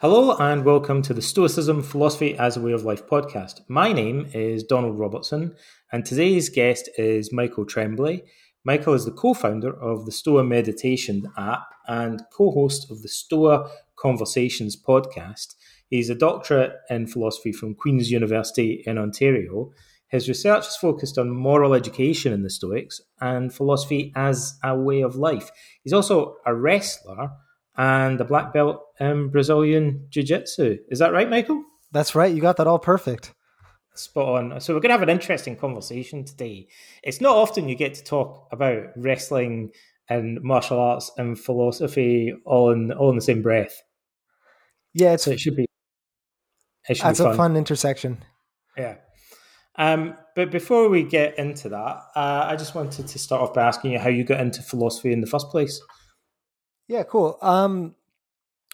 Hello and welcome to the Stoicism Philosophy as a Way of Life podcast. My name is Donald Robertson, and today's guest is Michael Tremblay. Michael is the co founder of the Stoa Meditation app and co host of the Stoa Conversations podcast. He's a doctorate in philosophy from Queen's University in Ontario. His research is focused on moral education in the Stoics and philosophy as a way of life. He's also a wrestler and a black belt in Brazilian Jiu Jitsu. Is that right, Michael? That's right. You got that all perfect. Spot on. So we're going to have an interesting conversation today. It's not often you get to talk about wrestling and martial arts and philosophy all in all in the same breath. Yeah, it's, so it should be. It should that's be fun. a fun intersection. Yeah. Um, but before we get into that, uh, I just wanted to start off by asking you how you got into philosophy in the first place. Yeah, cool. Um,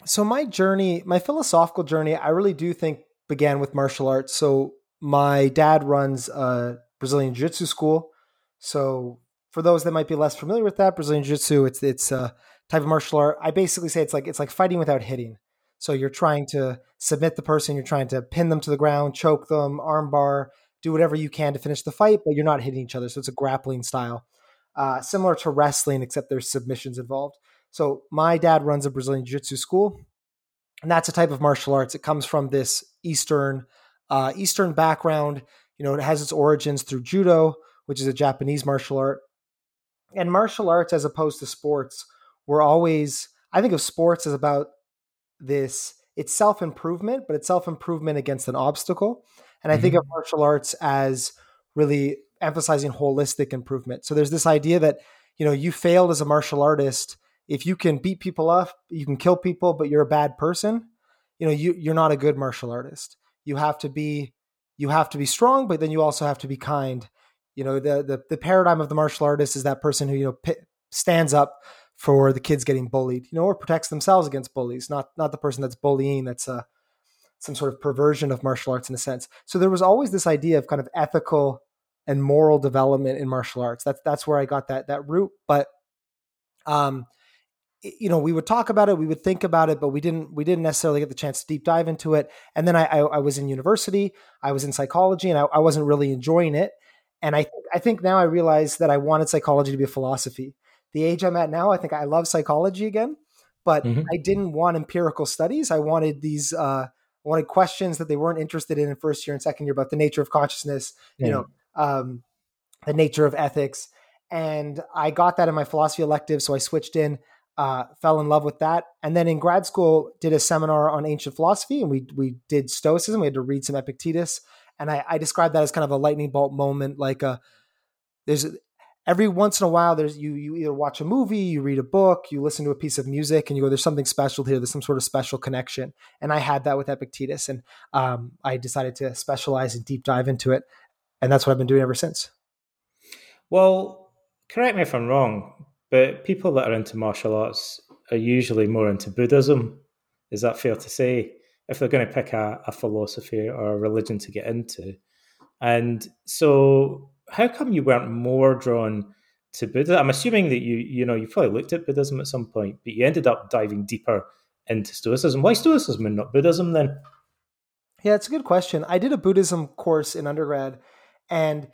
so my journey, my philosophical journey, I really do think began with martial arts. So my dad runs a Brazilian Jiu-Jitsu school. So for those that might be less familiar with that, Brazilian Jiu-Jitsu, it's it's a type of martial art. I basically say it's like it's like fighting without hitting. So you're trying to submit the person, you're trying to pin them to the ground, choke them, armbar, do whatever you can to finish the fight, but you're not hitting each other. So it's a grappling style, uh, similar to wrestling, except there's submissions involved. So my dad runs a Brazilian Jiu-Jitsu school, and that's a type of martial arts. It comes from this Eastern uh, Eastern background. You know, it has its origins through judo, which is a Japanese martial art. And martial arts, as opposed to sports, were always I think of sports as about this. It's self improvement, but it's self improvement against an obstacle. And I mm-hmm. think of martial arts as really emphasizing holistic improvement. So there's this idea that you know you failed as a martial artist if you can beat people up, you can kill people, but you're a bad person, you know, you you're not a good martial artist. You have to be you have to be strong, but then you also have to be kind. You know, the the, the paradigm of the martial artist is that person who you know p- stands up for the kids getting bullied, you know, or protects themselves against bullies, not not the person that's bullying. That's a some sort of perversion of martial arts in a sense. So there was always this idea of kind of ethical and moral development in martial arts. That's that's where I got that that root. But um, you know we would talk about it we would think about it but we didn't we didn't necessarily get the chance to deep dive into it. And then i i, I was in university i was in psychology and I, I, wasn't really enjoying it. And i i think now i realize that i wanted psychology to be a philosophy. The age i'm at now i think i love psychology again but mm-hmm. i didn't want empirical studies. I wanted these uh I wanted questions that they weren't interested in in first year and second year about the nature of consciousness you know um the nature of ethics. And i got that in my philosophy elective so i switched in uh, fell in love with that. And then in grad school, did a seminar on ancient philosophy, and we we did Stoicism. We had to read some Epictetus, and I, I described that as kind of a lightning bolt moment. Like a there's every once in a while, there's you you either watch a movie, you read a book, you listen to a piece of music, and you go, "There's something special here. There's some sort of special connection." And I had that with Epictetus, and um, I decided to specialize and deep dive into it, and that's what I've been doing ever since. Well, correct me if I'm wrong, but people that are into martial arts are usually more into Buddhism. Is that fair to say? If they're going to pick a, a philosophy or a religion to get into. And so, how come you weren't more drawn to Buddha? I'm assuming that you, you know, you probably looked at Buddhism at some point, but you ended up diving deeper into Stoicism. Why Stoicism and not Buddhism then? Yeah, it's a good question. I did a Buddhism course in undergrad, and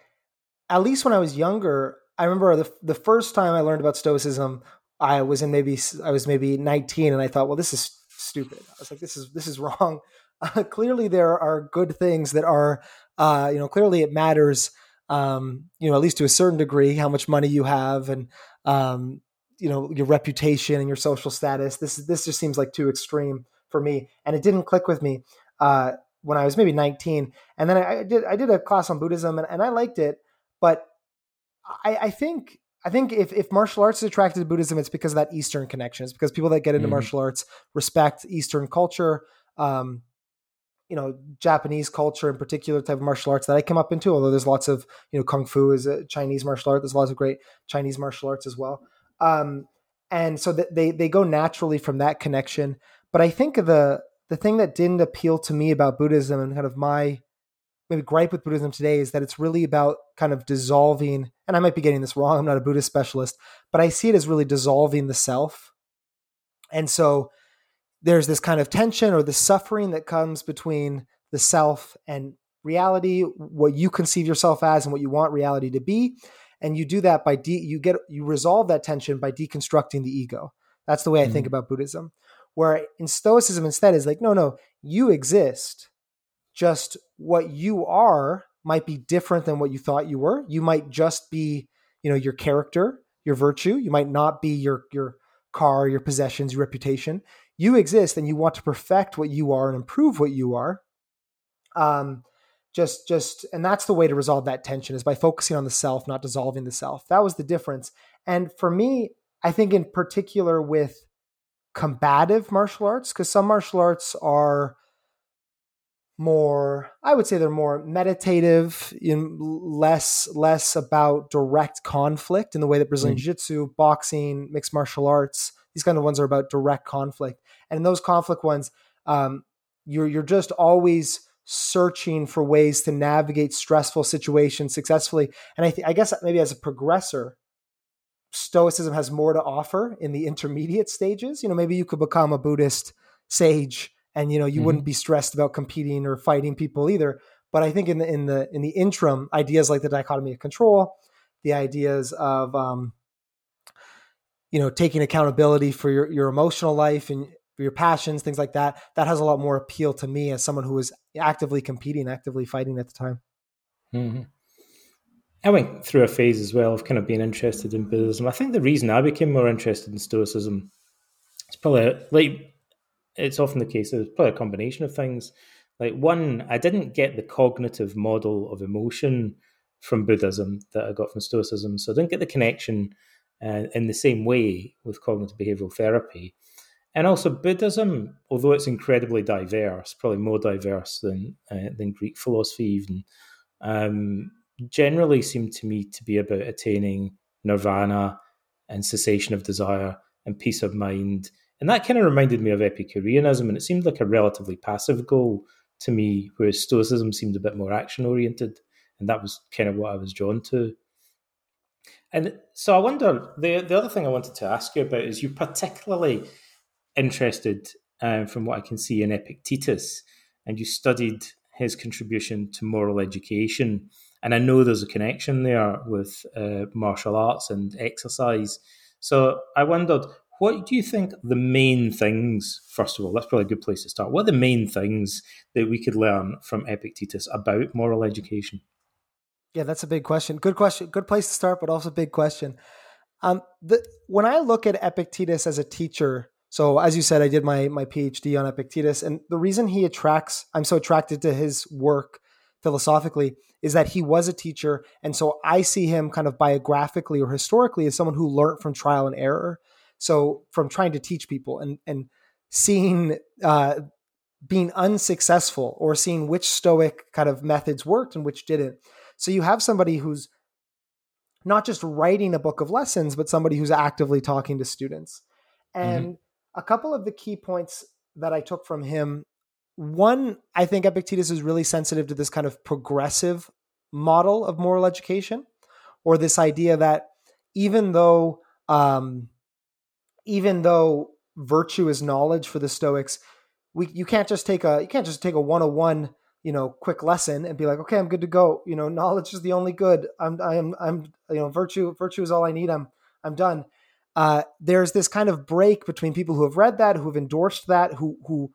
at least when I was younger, I remember the the first time I learned about Stoicism, I was in maybe I was maybe 19, and I thought, well, this is stupid. I was like, this is this is wrong. Uh, clearly, there are good things that are, uh, you know, clearly it matters, um, you know, at least to a certain degree, how much money you have and, um, you know, your reputation and your social status. This this just seems like too extreme for me, and it didn't click with me uh, when I was maybe 19. And then I, I did I did a class on Buddhism, and, and I liked it, but I, I think I think if, if martial arts is attracted to Buddhism, it's because of that Eastern connection. It's because people that get into mm-hmm. martial arts respect Eastern culture, um, you know, Japanese culture in particular type of martial arts that I came up into. Although there's lots of you know, kung fu is a Chinese martial art. There's lots of great Chinese martial arts as well, um, and so they they go naturally from that connection. But I think the the thing that didn't appeal to me about Buddhism and kind of my maybe gripe with Buddhism today is that it's really about kind of dissolving, and I might be getting this wrong, I'm not a Buddhist specialist, but I see it as really dissolving the self. And so there's this kind of tension or the suffering that comes between the self and reality, what you conceive yourself as and what you want reality to be. And you do that by de- you get you resolve that tension by deconstructing the ego. That's the way I mm-hmm. think about Buddhism. Where in Stoicism instead is like, no, no, you exist. Just what you are might be different than what you thought you were. You might just be, you know, your character, your virtue. You might not be your your car, your possessions, your reputation. You exist and you want to perfect what you are and improve what you are. Um, just just and that's the way to resolve that tension is by focusing on the self not dissolving the self that was the difference and for me i think in particular with combative martial arts because some martial arts are more i would say they're more meditative in less less about direct conflict in the way that brazilian mm. jiu-jitsu boxing mixed martial arts these kind of ones are about direct conflict and in those conflict ones um, you're you're just always searching for ways to navigate stressful situations successfully. And I, th- I guess maybe as a progressor, Stoicism has more to offer in the intermediate stages. You know, maybe you could become a Buddhist sage, and you know you mm-hmm. wouldn't be stressed about competing or fighting people either. But I think in the in the in the interim, ideas like the dichotomy of control, the ideas of um, you know taking accountability for your your emotional life and your passions, things like that, that has a lot more appeal to me as someone who was actively competing, actively fighting at the time. Mm-hmm. I went through a phase as well of kind of being interested in Buddhism. I think the reason I became more interested in Stoicism is probably like it's often the case. It's probably a combination of things. Like one, I didn't get the cognitive model of emotion from Buddhism that I got from Stoicism, so I didn't get the connection uh, in the same way with cognitive behavioral therapy. And also Buddhism, although it's incredibly diverse, probably more diverse than uh, than Greek philosophy even, um, generally seemed to me to be about attaining nirvana and cessation of desire and peace of mind. And that kind of reminded me of Epicureanism, and it seemed like a relatively passive goal to me, whereas Stoicism seemed a bit more action oriented, and that was kind of what I was drawn to. And so I wonder the the other thing I wanted to ask you about is you're particularly interested, um, from what I can see, in Epictetus, and you studied his contribution to moral education. And I know there's a connection there with uh, martial arts and exercise. So I wondered, what do you think the main things, first of all, that's probably a good place to start. What are the main things that we could learn from Epictetus about moral education? Yeah, that's a big question. Good question. Good place to start, but also big question. Um, the, when I look at Epictetus as a teacher, so as you said, I did my my PhD on Epictetus, and the reason he attracts, I'm so attracted to his work philosophically, is that he was a teacher, and so I see him kind of biographically or historically as someone who learned from trial and error. So from trying to teach people and and seeing uh, being unsuccessful or seeing which Stoic kind of methods worked and which didn't. So you have somebody who's not just writing a book of lessons, but somebody who's actively talking to students. Mm-hmm. And mm-hmm a couple of the key points that I took from him. One, I think Epictetus is really sensitive to this kind of progressive model of moral education, or this idea that even though um, even though virtue is knowledge for the Stoics, we you can't just take a you can't just take a 101 you know quick lesson and be like okay i'm good to go. You know knowledge is the only good. I'm i'm i'm you know virtue virtue is all i need. I'm i'm done. Uh, there's this kind of break between people who have read that, who have endorsed that, who who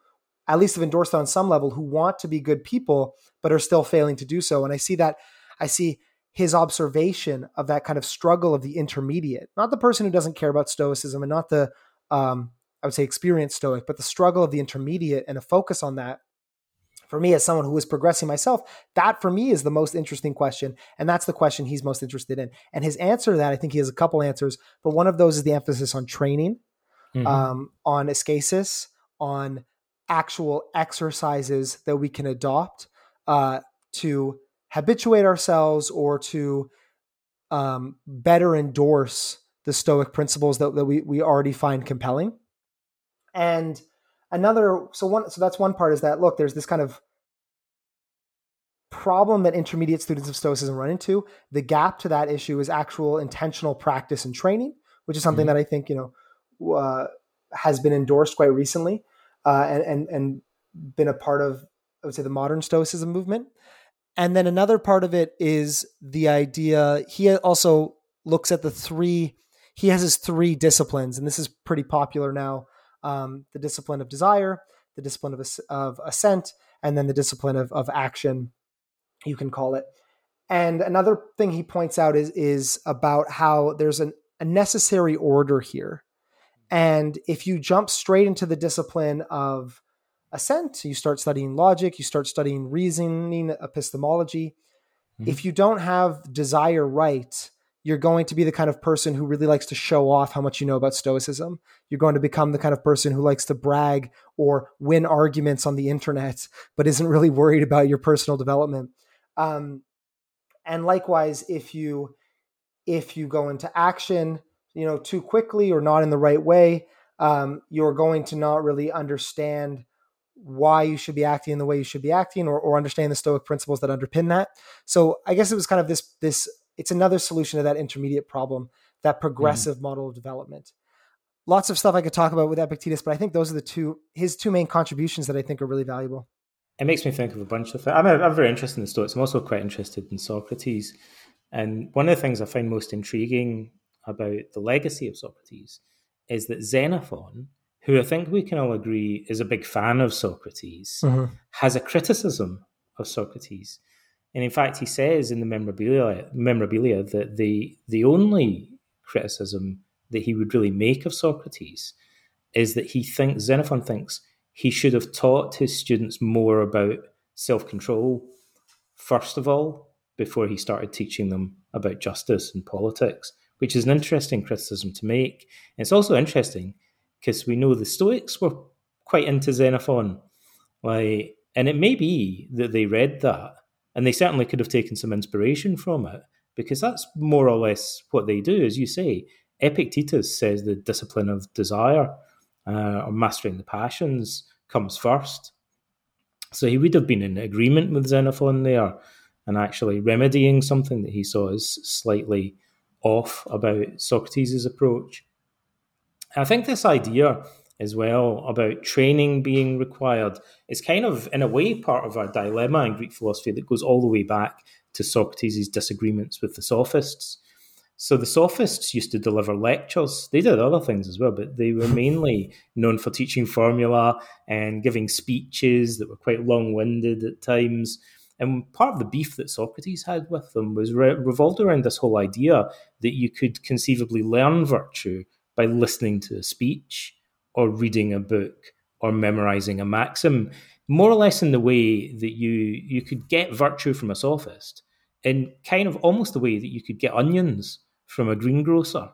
at least have endorsed on some level, who want to be good people but are still failing to do so. And I see that I see his observation of that kind of struggle of the intermediate, not the person who doesn't care about stoicism and not the um, I would say experienced stoic, but the struggle of the intermediate and a focus on that for me as someone who is progressing myself that for me is the most interesting question and that's the question he's most interested in and his answer to that i think he has a couple answers but one of those is the emphasis on training mm-hmm. um, on askesis on actual exercises that we can adopt uh, to habituate ourselves or to um, better endorse the stoic principles that, that we, we already find compelling and another so one so that's one part is that look there's this kind of problem that intermediate students of stoicism run into the gap to that issue is actual intentional practice and training which is something mm-hmm. that i think you know uh, has been endorsed quite recently uh, and, and and been a part of I would say the modern Stoicism movement. And then another part of it is the idea. He also looks at the three. He has his three disciplines, and this is pretty popular now: um, the discipline of desire, the discipline of of assent, and then the discipline of of action. You can call it. And another thing he points out is is about how there's an, a necessary order here. And if you jump straight into the discipline of assent, you start studying logic, you start studying reasoning, epistemology. Mm-hmm. If you don't have desire right, you're going to be the kind of person who really likes to show off how much you know about Stoicism. You're going to become the kind of person who likes to brag or win arguments on the internet, but isn't really worried about your personal development. Um, and likewise, if you if you go into action, you know, too quickly or not in the right way, um, you're going to not really understand why you should be acting the way you should be acting or, or understand the stoic principles that underpin that. So i guess it was kind of this this it's another solution to that intermediate problem that progressive mm. model of development. Lots of stuff i could talk about with epictetus but i think those are the two his two main contributions that i think are really valuable. It makes me think of a bunch of things i'm, I'm very interested in the stoics. I'm also quite interested in socrates. And one of the things i find most intriguing about the legacy of socrates is that xenophon who I think we can all agree is a big fan of Socrates, mm-hmm. has a criticism of Socrates. And in fact, he says in the memorabilia, memorabilia that the, the only criticism that he would really make of Socrates is that he thinks, Xenophon thinks, he should have taught his students more about self control, first of all, before he started teaching them about justice and politics, which is an interesting criticism to make. And it's also interesting because we know the Stoics were quite into Xenophon. Like, and it may be that they read that, and they certainly could have taken some inspiration from it, because that's more or less what they do. As you say, Epictetus says the discipline of desire uh, or mastering the passions comes first. So he would have been in agreement with Xenophon there and actually remedying something that he saw as slightly off about Socrates' approach. I think this idea as well about training being required is kind of, in a way, part of our dilemma in Greek philosophy that goes all the way back to Socrates' disagreements with the sophists. So the sophists used to deliver lectures. They did other things as well, but they were mainly known for teaching formula and giving speeches that were quite long-winded at times. And part of the beef that Socrates had with them was re- revolved around this whole idea that you could conceivably learn virtue by listening to a speech or reading a book or memorizing a maxim, more or less in the way that you you could get virtue from a sophist, in kind of almost the way that you could get onions from a greengrocer,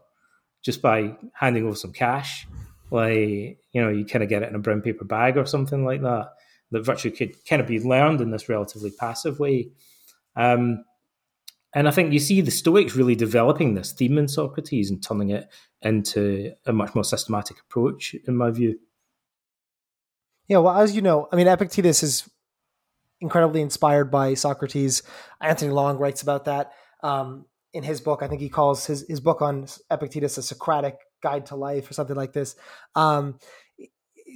just by handing over some cash. Like you know, you kind of get it in a brown paper bag or something like that. That virtue could kind of be learned in this relatively passive way. Um, and I think you see the Stoics really developing this theme in Socrates and turning it into a much more systematic approach, in my view. Yeah, well, as you know, I mean, Epictetus is incredibly inspired by Socrates. Anthony Long writes about that um, in his book. I think he calls his, his book on Epictetus a Socratic guide to life or something like this. Um,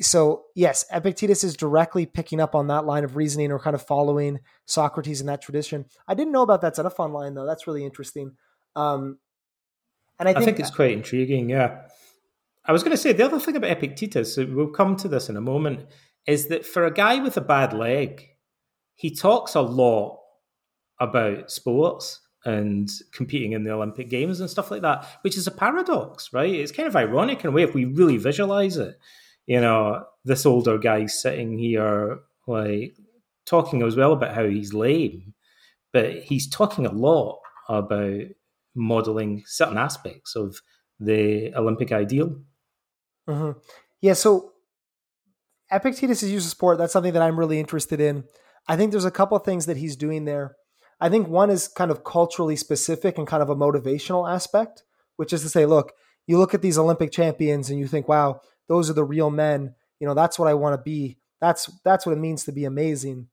so yes, Epictetus is directly picking up on that line of reasoning or kind of following Socrates in that tradition. I didn't know about that Xenophon line though. That's really interesting. Um, and I think, I think it's quite intriguing. Yeah, I was going to say the other thing about Epictetus. We'll come to this in a moment. Is that for a guy with a bad leg, he talks a lot about sports and competing in the Olympic Games and stuff like that, which is a paradox, right? It's kind of ironic in a way if we really visualize it you know, this older guy sitting here, like, talking as well about how he's lame, but he's talking a lot about modeling certain aspects of the Olympic ideal. Mm-hmm. Yeah, so Epictetus' use of sport, that's something that I'm really interested in. I think there's a couple of things that he's doing there. I think one is kind of culturally specific and kind of a motivational aspect, which is to say, look, you look at these Olympic champions and you think, wow, those are the real men. You know, that's what I want to be. That's that's what it means to be amazing.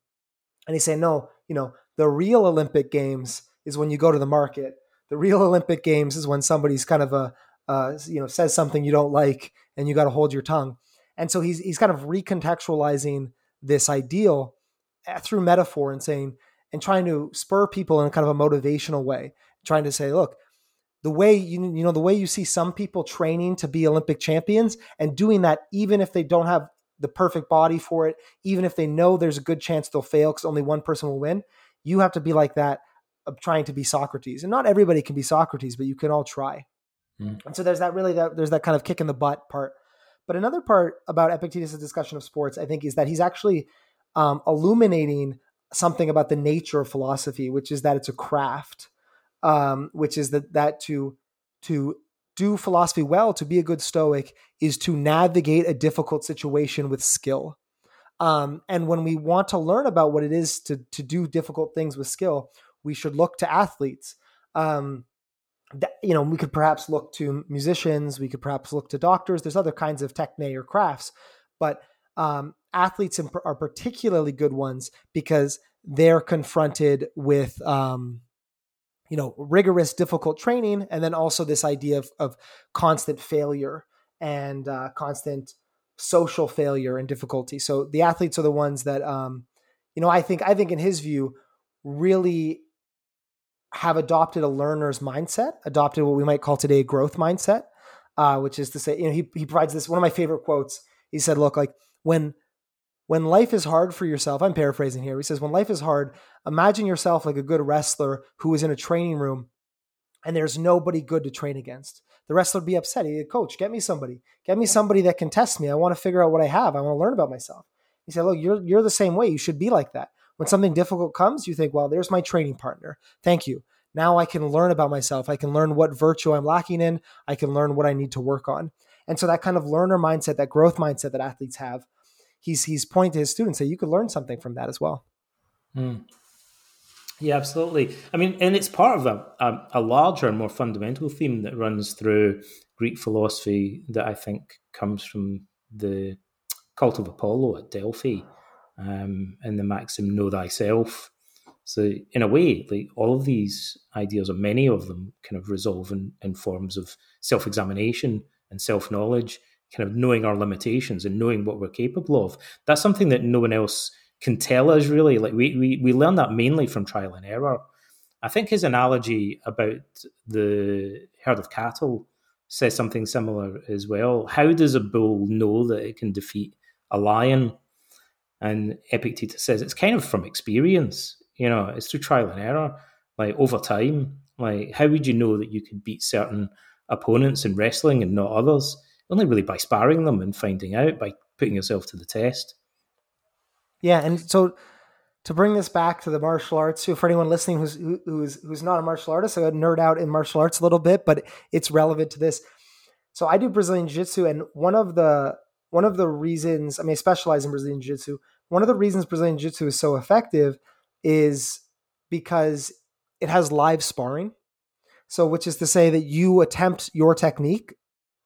And he's saying, no, you know, the real Olympic Games is when you go to the market. The real Olympic Games is when somebody's kind of a, uh, you know, says something you don't like, and you got to hold your tongue. And so he's he's kind of recontextualizing this ideal uh, through metaphor and saying and trying to spur people in kind of a motivational way, trying to say, look, the way you you know the way you see some people training to be Olympic champions and doing that even if they don't have the perfect body for it, even if they know there's a good chance they'll fail because only one person will win, you have to be like that of trying to be Socrates. And not everybody can be Socrates, but you can all try. Mm. And so there's that really that there's that kind of kick in the butt part. But another part about Epictetus' discussion of sports, I think, is that he's actually um, illuminating something about the nature of philosophy, which is that it's a craft, um, which is that that to to do philosophy well, to be a good Stoic, is to navigate a difficult situation with skill. Um, and when we want to learn about what it is to to do difficult things with skill, we should look to athletes. Um, that, you know, we could perhaps look to musicians. We could perhaps look to doctors. There's other kinds of techne or crafts, but um, athletes are particularly good ones because they're confronted with um, you know rigorous difficult training and then also this idea of, of constant failure and uh, constant social failure and difficulty. So the athletes are the ones that um, you know i think i think in his view really have adopted a learner's mindset adopted what we might call today a growth mindset uh, which is to say you know he, he provides this one of my favorite quotes. He said look like when when life is hard for yourself, I'm paraphrasing here. He says, when life is hard, imagine yourself like a good wrestler who is in a training room and there's nobody good to train against. The wrestler would be upset. He'd, coach, get me somebody. Get me somebody that can test me. I want to figure out what I have. I want to learn about myself. He said, look, you're, you're the same way. You should be like that. When something difficult comes, you think, well, there's my training partner. Thank you. Now I can learn about myself. I can learn what virtue I'm lacking in. I can learn what I need to work on. And so that kind of learner mindset, that growth mindset that athletes have, he's he's pointing to his students that you could learn something from that as well. Mm. Yeah, absolutely. I mean, and it's part of a, a, a larger and more fundamental theme that runs through Greek philosophy that I think comes from the cult of Apollo at Delphi um, and the maxim "Know thyself." So, in a way, like all of these ideas, or many of them, kind of resolve in, in forms of self-examination and self-knowledge kind of knowing our limitations and knowing what we're capable of. That's something that no one else can tell us really. Like we we we learn that mainly from trial and error. I think his analogy about the herd of cattle says something similar as well. How does a bull know that it can defeat a lion? And Epictetus says it's kind of from experience. You know, it's through trial and error. Like over time, like how would you know that you could beat certain opponents in wrestling and not others? Only really by sparring them and finding out by putting yourself to the test. Yeah, and so to bring this back to the martial arts, so for anyone listening who's who's who's not a martial artist, I nerd out in martial arts a little bit, but it's relevant to this. So I do Brazilian Jiu-Jitsu, and one of the one of the reasons I mean I specialize in Brazilian Jiu-Jitsu. One of the reasons Brazilian Jiu-Jitsu is so effective is because it has live sparring. So, which is to say that you attempt your technique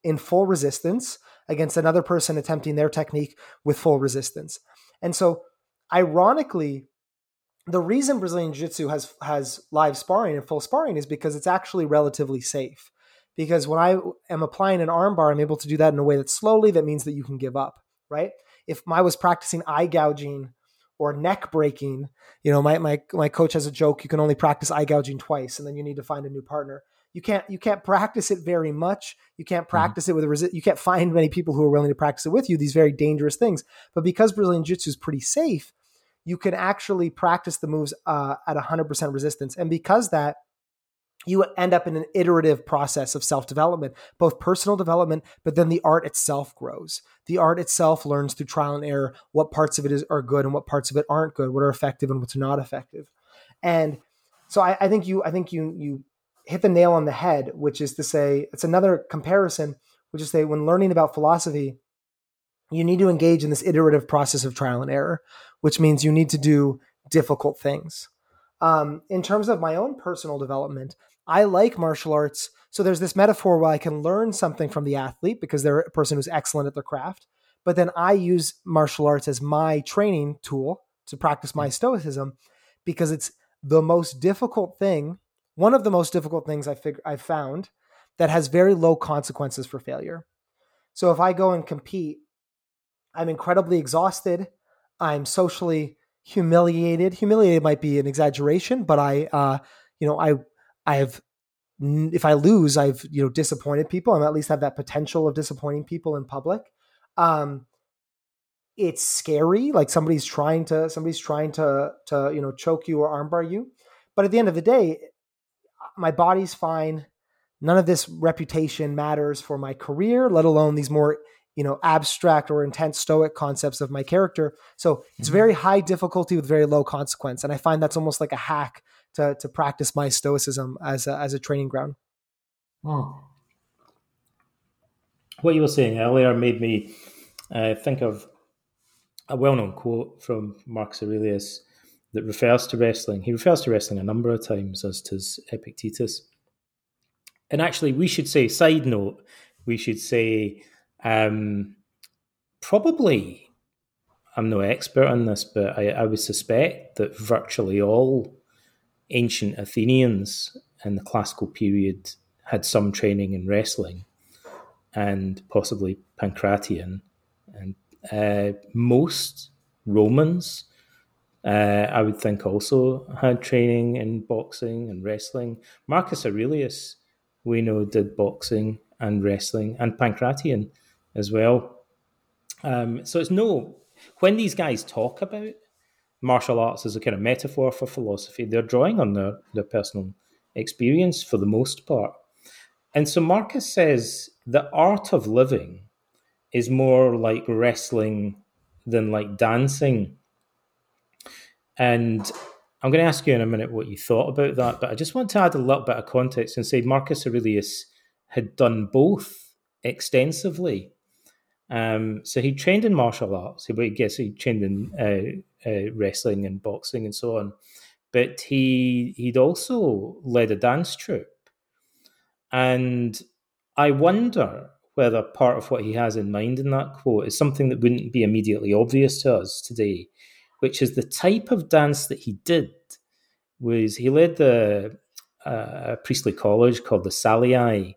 in full resistance against another person attempting their technique with full resistance. And so, ironically, the reason Brazilian Jiu-Jitsu has has live sparring and full sparring is because it's actually relatively safe. Because when I am applying an armbar, I'm able to do that in a way that's slowly. That means that you can give up, right? If I was practicing eye gouging or neck breaking, you know, my my my coach has a joke: you can only practice eye gouging twice, and then you need to find a new partner you can't you can't practice it very much. You can't mm-hmm. practice mm-hmm. it with a resi- you can't find many people who are willing to practice it with you. These very dangerous things. But because Brazilian Jiu-Jitsu is pretty safe, you can actually practice the moves uh, at 100% resistance. And because that you end up in an iterative process of self development, both personal development, but then the art itself grows. The art itself learns through trial and error what parts of it is, are good and what parts of it aren't good, what are effective and what's not effective. And so I, I think you, I think you, you hit the nail on the head, which is to say, it's another comparison, which is to say, when learning about philosophy, you need to engage in this iterative process of trial and error, which means you need to do difficult things. Um, in terms of my own personal development, I like martial arts. So there's this metaphor where I can learn something from the athlete because they're a person who's excellent at their craft. But then I use martial arts as my training tool to practice my stoicism because it's the most difficult thing one of the most difficult things I fig- I've found that has very low consequences for failure. So if I go and compete I'm incredibly exhausted. I'm socially humiliated. Humiliated might be an exaggeration, but I, uh, you know, I, I have, if I lose, I've, you know, disappointed people. I'm at least have that potential of disappointing people in public. Um, it's scary. Like somebody's trying to, somebody's trying to, to, you know, choke you or armbar you. But at the end of the day, my body's fine. None of this reputation matters for my career, let alone these more you know abstract or intense stoic concepts of my character so it's mm-hmm. very high difficulty with very low consequence and i find that's almost like a hack to to practice my stoicism as a, as a training ground oh. what you were saying earlier made me uh, think of a well-known quote from marcus aurelius that refers to wrestling he refers to wrestling a number of times as does epictetus and actually we should say side note we should say um, probably, I'm no expert on this, but I, I would suspect that virtually all ancient Athenians in the classical period had some training in wrestling and possibly Pankration. And uh, most Romans, uh, I would think, also had training in boxing and wrestling. Marcus Aurelius, we know, did boxing and wrestling, and Pankration as well. Um, so it's no when these guys talk about martial arts as a kind of metaphor for philosophy, they're drawing on their, their personal experience for the most part. And so Marcus says the art of living is more like wrestling than like dancing. And I'm going to ask you in a minute what you thought about that, but I just want to add a little bit of context and say Marcus Aurelius had done both extensively. Um, so he trained in martial arts. I guess he trained in uh, uh, wrestling and boxing and so on. But he he'd also led a dance troupe, and I wonder whether part of what he has in mind in that quote is something that wouldn't be immediately obvious to us today, which is the type of dance that he did. Was he led the uh, priestly college called the Salii,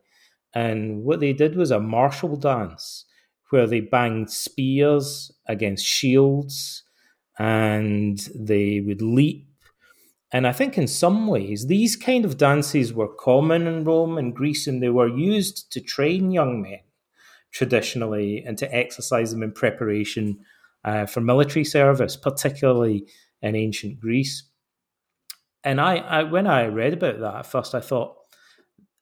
and what they did was a martial dance where they banged spears against shields and they would leap. And I think in some ways, these kind of dances were common in Rome and Greece, and they were used to train young men traditionally and to exercise them in preparation uh, for military service, particularly in ancient Greece. And I, I, when I read about that at first, I thought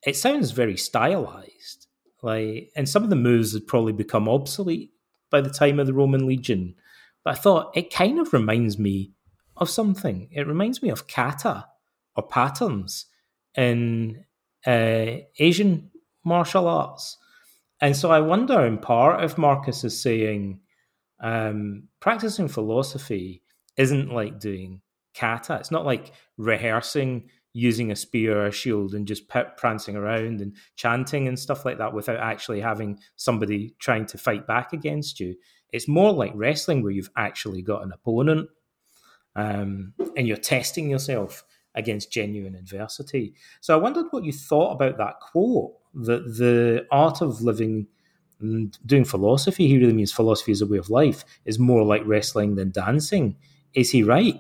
it sounds very stylized like, and some of the moves had probably become obsolete by the time of the Roman legion. But I thought it kind of reminds me of something. It reminds me of kata or patterns in uh, Asian martial arts. And so I wonder, in part, if Marcus is saying um, practicing philosophy isn't like doing kata. It's not like rehearsing using a spear or a shield and just prancing around and chanting and stuff like that without actually having somebody trying to fight back against you. It's more like wrestling where you've actually got an opponent um, and you're testing yourself against genuine adversity. So I wondered what you thought about that quote that the art of living and doing philosophy, he really means philosophy as a way of life, is more like wrestling than dancing. Is he right?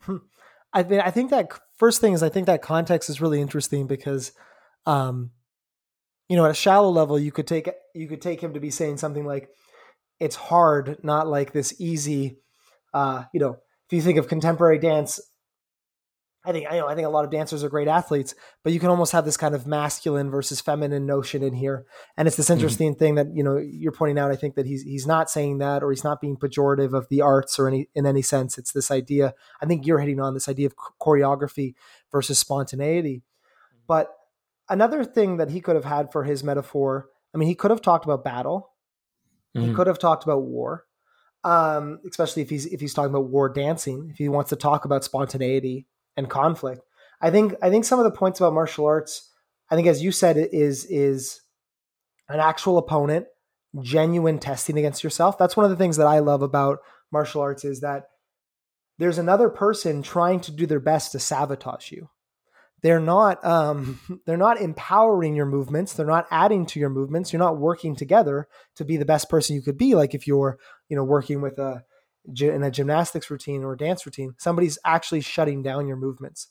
Hmm. I mean, I think that first thing is I think that context is really interesting because, um, you know, at a shallow level, you could take you could take him to be saying something like, "It's hard, not like this easy." Uh, you know, if you think of contemporary dance, I think I know I think a lot of dancers are great athletes, but you can almost have this kind of masculine versus feminine notion in here. And it's this mm-hmm. interesting mm-hmm. thing that you know you're pointing out. I think that he's he's not saying that, or he's not being pejorative of the arts or any in any sense. It's this idea. I think you're hitting on this idea of choreography versus spontaneity. But another thing that he could have had for his metaphor, I mean, he could have talked about battle. Mm-hmm. He could have talked about war. Um, especially if he's if he's talking about war dancing, if he wants to talk about spontaneity and conflict. I think I think some of the points about martial arts, I think as you said, is is an actual opponent, genuine testing against yourself. That's one of the things that I love about martial arts is that there's another person trying to do their best to sabotage you, they're not um, they're not empowering your movements they're not adding to your movements you're not working together to be the best person you could be like if you're you know working with a in a gymnastics routine or dance routine somebody's actually shutting down your movements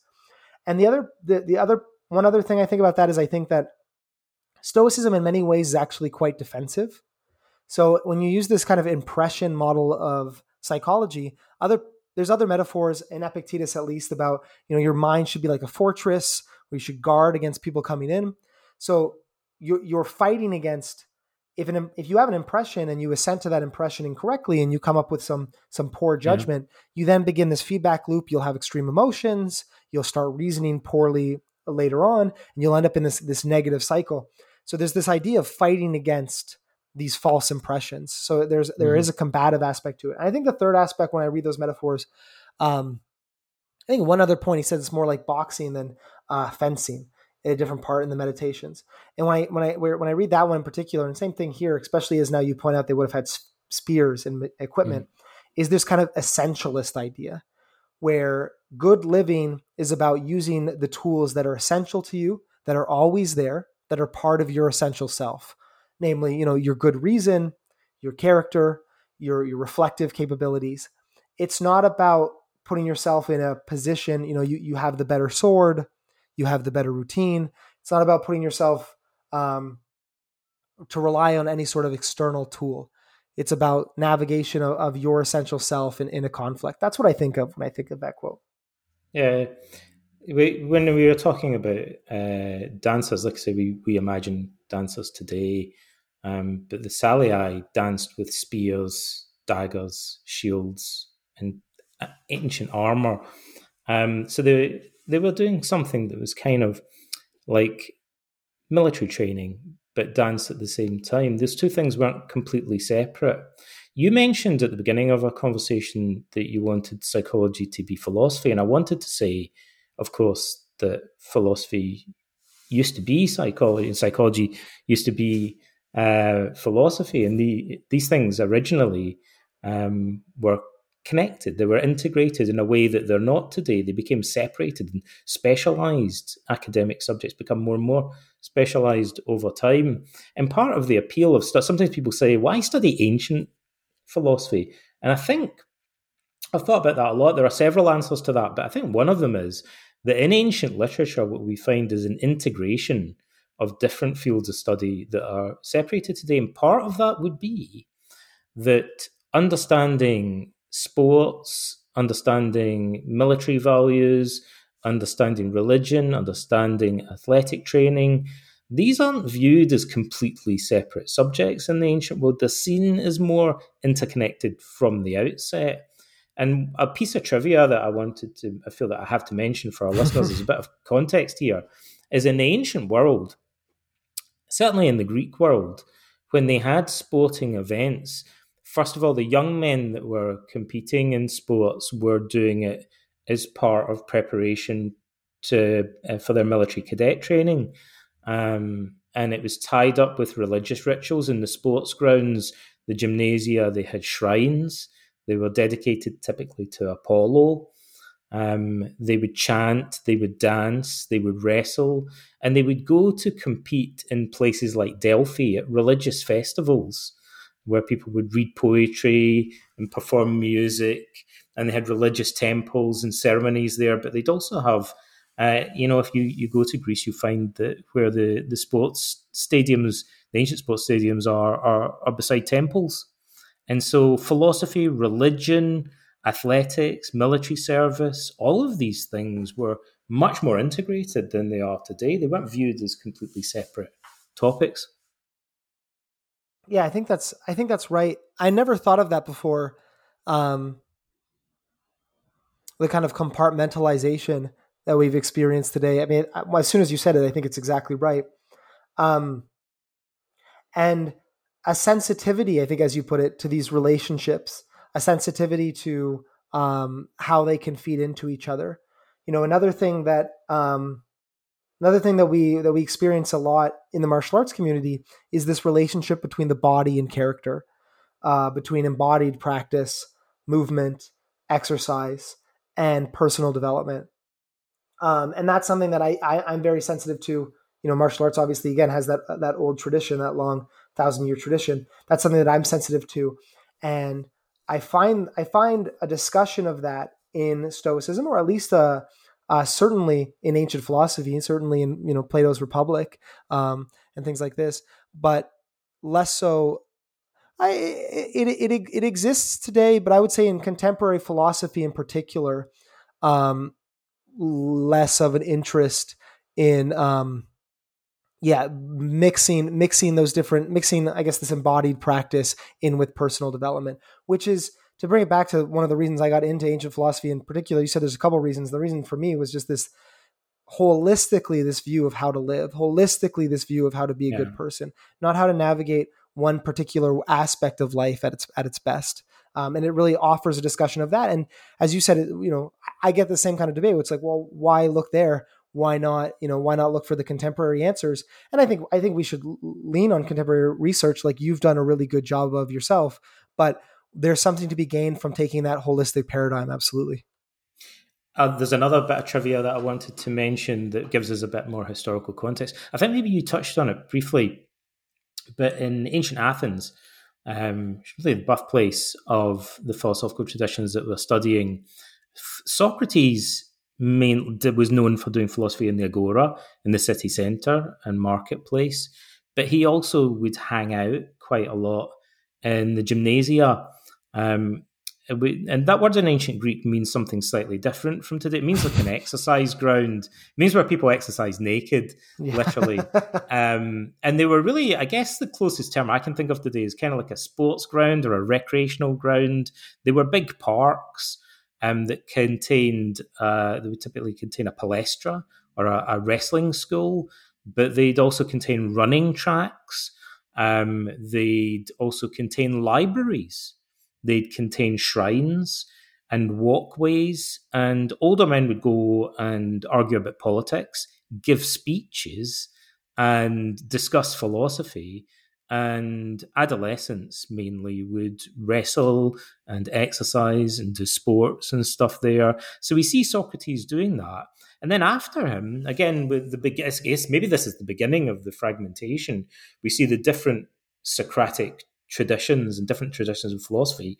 and the other the, the other one other thing i think about that is i think that stoicism in many ways is actually quite defensive so when you use this kind of impression model of psychology other there's other metaphors in Epictetus at least about you know your mind should be like a fortress you should guard against people coming in. So you're, you're fighting against if an if you have an impression and you assent to that impression incorrectly and you come up with some some poor judgment, you then begin this feedback loop. You'll have extreme emotions. You'll start reasoning poorly later on, and you'll end up in this this negative cycle. So there's this idea of fighting against these false impressions. So there's there mm-hmm. is a combative aspect to it. And I think the third aspect when I read those metaphors, um, I think one other point he says it's more like boxing than uh, fencing in a different part in the meditations. And when I when I when I read that one in particular, and same thing here, especially as now you point out they would have had spears and equipment, mm-hmm. is this kind of essentialist idea where good living is about using the tools that are essential to you, that are always there, that are part of your essential self namely, you know, your good reason, your character, your your reflective capabilities. It's not about putting yourself in a position, you know, you, you have the better sword, you have the better routine. It's not about putting yourself um, to rely on any sort of external tool. It's about navigation of, of your essential self in, in a conflict. That's what I think of when I think of that quote. Yeah. We, when we were talking about uh, dancers, like I say, we, we imagine dancers today um, but the Salii danced with spears, daggers, shields, and uh, ancient armor. Um, so they they were doing something that was kind of like military training, but dance at the same time. Those two things weren't completely separate. You mentioned at the beginning of our conversation that you wanted psychology to be philosophy, and I wanted to say, of course, that philosophy used to be psychology, and psychology used to be uh, philosophy, and the, these things originally um, were connected. They were integrated in a way that they're not today. They became separated and specialized. Academic subjects become more and more specialized over time. And part of the appeal of stuff, sometimes people say, why study ancient philosophy? And I think I've thought about that a lot. There are several answers to that, but I think one of them is that in ancient literature, what we find is an integration of different fields of study that are separated today. And part of that would be that understanding sports, understanding military values, understanding religion, understanding athletic training, these aren't viewed as completely separate subjects in the ancient world. The scene is more interconnected from the outset. And a piece of trivia that I wanted to, I feel that I have to mention for our listeners is a bit of context here, is in the ancient world, certainly in the Greek world, when they had sporting events, first of all, the young men that were competing in sports were doing it as part of preparation to uh, for their military cadet training. Um, and it was tied up with religious rituals in the sports grounds, the gymnasia, they had shrines. They were dedicated typically to Apollo. Um, they would chant, they would dance, they would wrestle, and they would go to compete in places like Delphi at religious festivals where people would read poetry and perform music, and they had religious temples and ceremonies there. But they'd also have, uh, you know, if you, you go to Greece, you find that where the, the sports stadiums, the ancient sports stadiums are, are, are beside temples. And so philosophy, religion, athletics, military service, all of these things were much more integrated than they are today. They weren't viewed as completely separate topics. Yeah, I think that's I think that's right. I never thought of that before. Um, the kind of compartmentalization that we've experienced today. I mean, as soon as you said it, I think it's exactly right. Um, and a sensitivity, I think, as you put it, to these relationships a sensitivity to um, how they can feed into each other. You know, another thing that um, another thing that we that we experience a lot in the martial arts community is this relationship between the body and character, uh, between embodied practice, movement, exercise, and personal development. um, and that's something that I, I am very sensitive to. You know, martial arts obviously again has that that old tradition, that long thousand year tradition. That's something that I'm sensitive to, and I find I find a discussion of that in Stoicism, or at least a uh, certainly in ancient philosophy, and certainly in you know Plato's Republic um, and things like this, but less so. I, it, it, it, exists today, but I would say in contemporary philosophy in particular, um, less of an interest in um, yeah mixing mixing those different mixing i guess this embodied practice in with personal development which is to bring it back to one of the reasons I got into ancient philosophy in particular, you said there's a couple reasons. The reason for me was just this holistically this view of how to live, holistically this view of how to be a yeah. good person, not how to navigate one particular aspect of life at its at its best. Um, and it really offers a discussion of that. And as you said, you know, I get the same kind of debate. It's like, well, why look there? Why not, you know, why not look for the contemporary answers? And I think I think we should lean on contemporary research, like you've done a really good job of yourself. But there's something to be gained from taking that holistic paradigm. Absolutely. Uh, there's another bit of trivia that I wanted to mention that gives us a bit more historical context. I think maybe you touched on it briefly, but in ancient Athens, um, really the birthplace of the philosophical traditions that we're studying, Socrates main, was known for doing philosophy in the agora, in the city centre and marketplace, but he also would hang out quite a lot in the gymnasia um, and that word in ancient Greek means something slightly different from today. It means like an exercise ground. It means where people exercise naked, yeah. literally. um, and they were really, I guess, the closest term I can think of today is kind of like a sports ground or a recreational ground. They were big parks um, that contained, uh, they would typically contain a palestra or a, a wrestling school, but they'd also contain running tracks. Um, they'd also contain libraries They'd contain shrines and walkways, and older men would go and argue about politics, give speeches, and discuss philosophy. And adolescents mainly would wrestle and exercise and do sports and stuff there. So we see Socrates doing that. And then after him, again, with the big, guess maybe this is the beginning of the fragmentation. We see the different Socratic traditions and different traditions of philosophy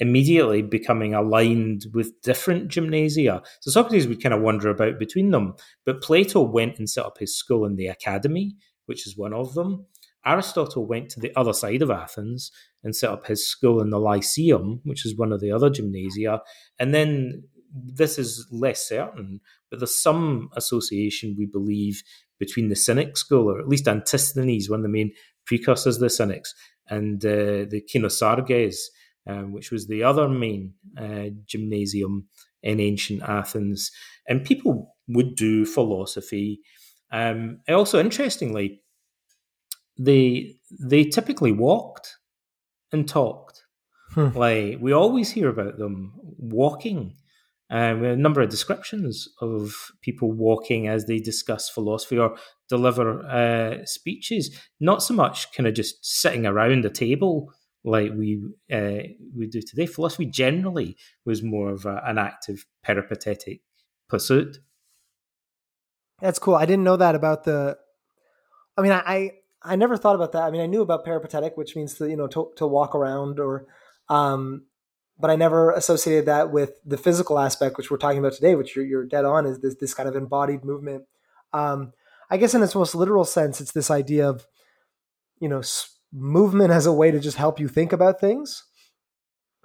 immediately becoming aligned with different gymnasia. So Socrates would kind of wander about between them. But Plato went and set up his school in the academy, which is one of them. Aristotle went to the other side of Athens and set up his school in the Lyceum, which is one of the other gymnasia. And then this is less certain, but there's some association, we believe, between the Cynic school, or at least Antisthenes, one of the main precursors of the Cynics, and uh, the Kynosarges, um, which was the other main uh, gymnasium in ancient Athens. And people would do philosophy. Um, also, interestingly, they they typically walked and talked. Hmm. Like we always hear about them walking um, a number of descriptions of people walking as they discuss philosophy or deliver uh, speeches. Not so much kind of just sitting around a table like we uh, we do today. Philosophy generally was more of a, an active peripatetic pursuit. That's cool. I didn't know that about the. I mean, I, I I never thought about that. I mean, I knew about peripatetic, which means to you know to to walk around or um, but I never associated that with the physical aspect, which we're talking about today, which you're, you're dead on, is this, this kind of embodied movement. Um, I guess in its most literal sense, it's this idea of, you know, movement as a way to just help you think about things.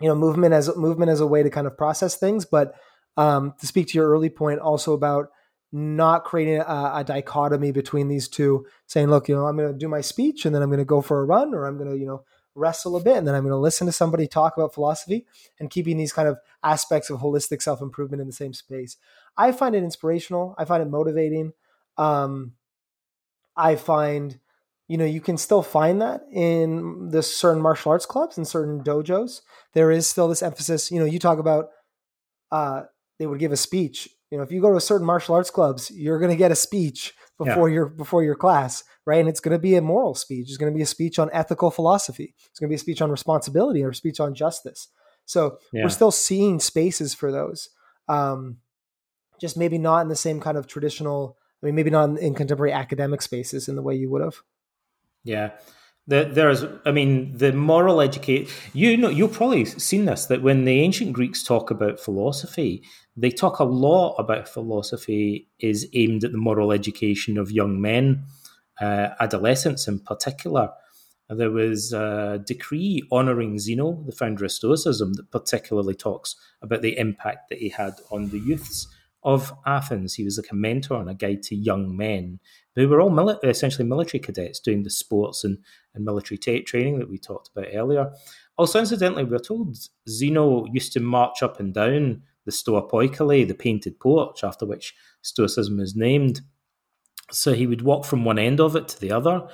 You know, movement as movement as a way to kind of process things. But um, to speak to your early point, also about not creating a, a, dichotomy between these two, saying, look, you know, I'm going to do my speech and then I'm going to go for a run, or I'm going to, you know, wrestle a bit and then I'm going to listen to somebody talk about philosophy and keeping these kind of aspects of holistic self improvement in the same space. I find it inspirational. I find it motivating. Um, I find, you know, you can still find that in the certain martial arts clubs and certain dojos. There is still this emphasis. You know, you talk about uh, they would give a speech. You know, if you go to a certain martial arts clubs, you're going to get a speech before yeah. your before your class, right? And it's going to be a moral speech. It's going to be a speech on ethical philosophy. It's going to be a speech on responsibility or a speech on justice. So yeah. we're still seeing spaces for those. Um, just maybe not in the same kind of traditional. I mean, maybe not in, in contemporary academic spaces in the way you would have. Yeah. The, there's, I mean, the moral educate. You know, you've probably seen this that when the ancient Greeks talk about philosophy, they talk a lot about philosophy is aimed at the moral education of young men, uh, adolescents in particular. There was a decree honoring Zeno, the founder of Stoicism, that particularly talks about the impact that he had on the youths of Athens. He was like a mentor and a guide to young men who were all mili- essentially military cadets doing the sports and, and military t- training that we talked about earlier. Also, incidentally, we're told Zeno used to march up and down the Stoa Poikile, the painted porch, after which Stoicism is named. So he would walk from one end of it to the other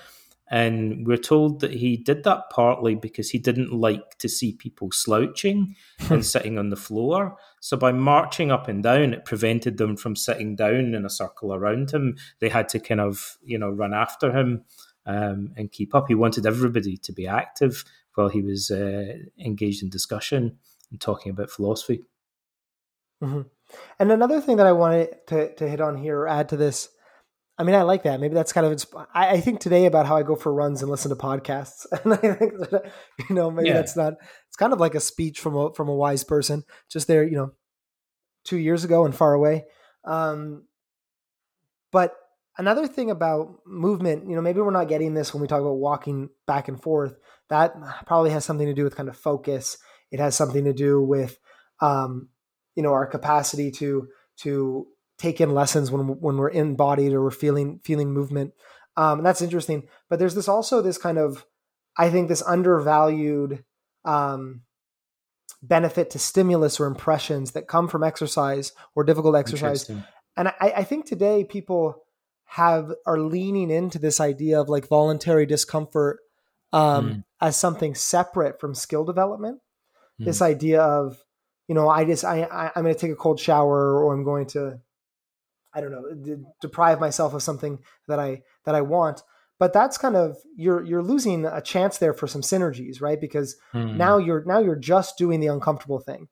and we're told that he did that partly because he didn't like to see people slouching and sitting on the floor. So by marching up and down, it prevented them from sitting down in a circle around him. They had to kind of, you know, run after him um, and keep up. He wanted everybody to be active while he was uh, engaged in discussion and talking about philosophy. Mm-hmm. And another thing that I wanted to, to hit on here or add to this I mean, I like that. Maybe that's kind of. Insp- I, I, think today about how I go for runs and listen to podcasts, and I think that you know maybe yeah. that's not. It's kind of like a speech from a from a wise person, just there, you know, two years ago and far away. Um, but another thing about movement, you know, maybe we're not getting this when we talk about walking back and forth. That probably has something to do with kind of focus. It has something to do with, um, you know, our capacity to to take in lessons when when we're embodied or we're feeling feeling movement. Um, and that's interesting. But there's this also this kind of I think this undervalued um, benefit to stimulus or impressions that come from exercise or difficult exercise. And I, I think today people have are leaning into this idea of like voluntary discomfort um, mm. as something separate from skill development. Mm. This idea of you know I just I, I I'm going to take a cold shower or I'm going to I don't know, de- deprive myself of something that I that I want. But that's kind of you're you're losing a chance there for some synergies, right? Because mm. now you're now you're just doing the uncomfortable thing,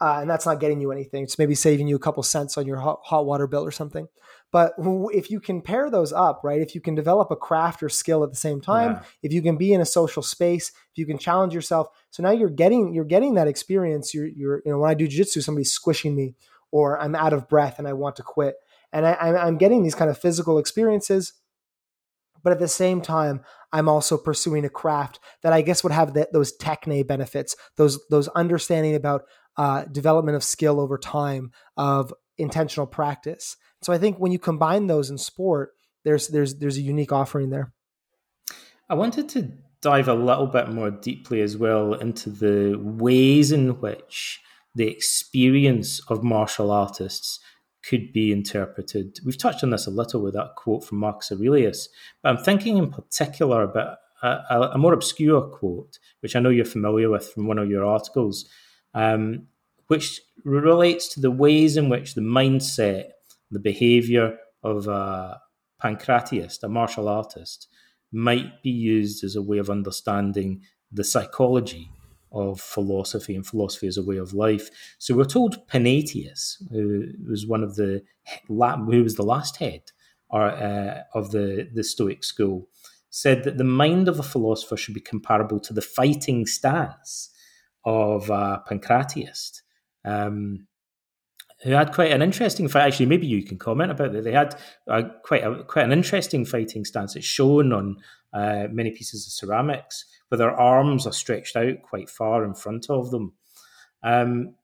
uh, and that's not getting you anything. It's maybe saving you a couple cents on your hot, hot water bill or something. But if you can pair those up, right? If you can develop a craft or skill at the same time, yeah. if you can be in a social space, if you can challenge yourself, so now you're getting you're getting that experience. You're you're you know when I do jiu-jitsu, somebody's squishing me, or I'm out of breath and I want to quit and I, I'm getting these kind of physical experiences. But at the same time, I'm also pursuing a craft that I guess would have the, those techne benefits, those those understanding about uh, development of skill over time, of intentional practice. So I think when you combine those in sport, there's there's there's a unique offering there. I wanted to dive a little bit more deeply as well into the ways in which the experience of martial artists could be interpreted. We've touched on this a little with that quote from Marcus Aurelius, but I'm thinking in particular about a, a more obscure quote, which I know you're familiar with from one of your articles, um, which relates to the ways in which the mindset, the behavior of a pancratiast, a martial artist, might be used as a way of understanding the psychology of philosophy and philosophy as a way of life. So we're told Panaetius, who was one of the who was the last head uh, of the the Stoic school, said that the mind of a philosopher should be comparable to the fighting stance of a pancratiast. Um, who had quite an interesting fight. Actually, maybe you can comment about that. They had uh, quite a, quite an interesting fighting stance. It's shown on uh, many pieces of ceramics where their arms are stretched out quite far in front of them. Um,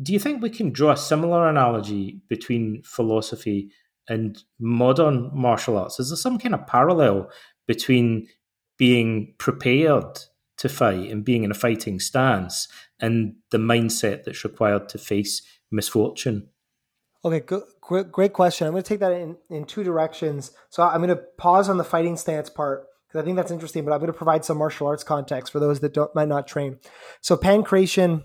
do you think we can draw a similar analogy between philosophy and modern martial arts? Is there some kind of parallel between being prepared to fight and being in a fighting stance and the mindset that's required to face misfortune? Okay, good, great, great question. I'm going to take that in, in two directions. So I'm going to pause on the fighting stance part because I think that's interesting. But I'm going to provide some martial arts context for those that don't, might not train. So pankration,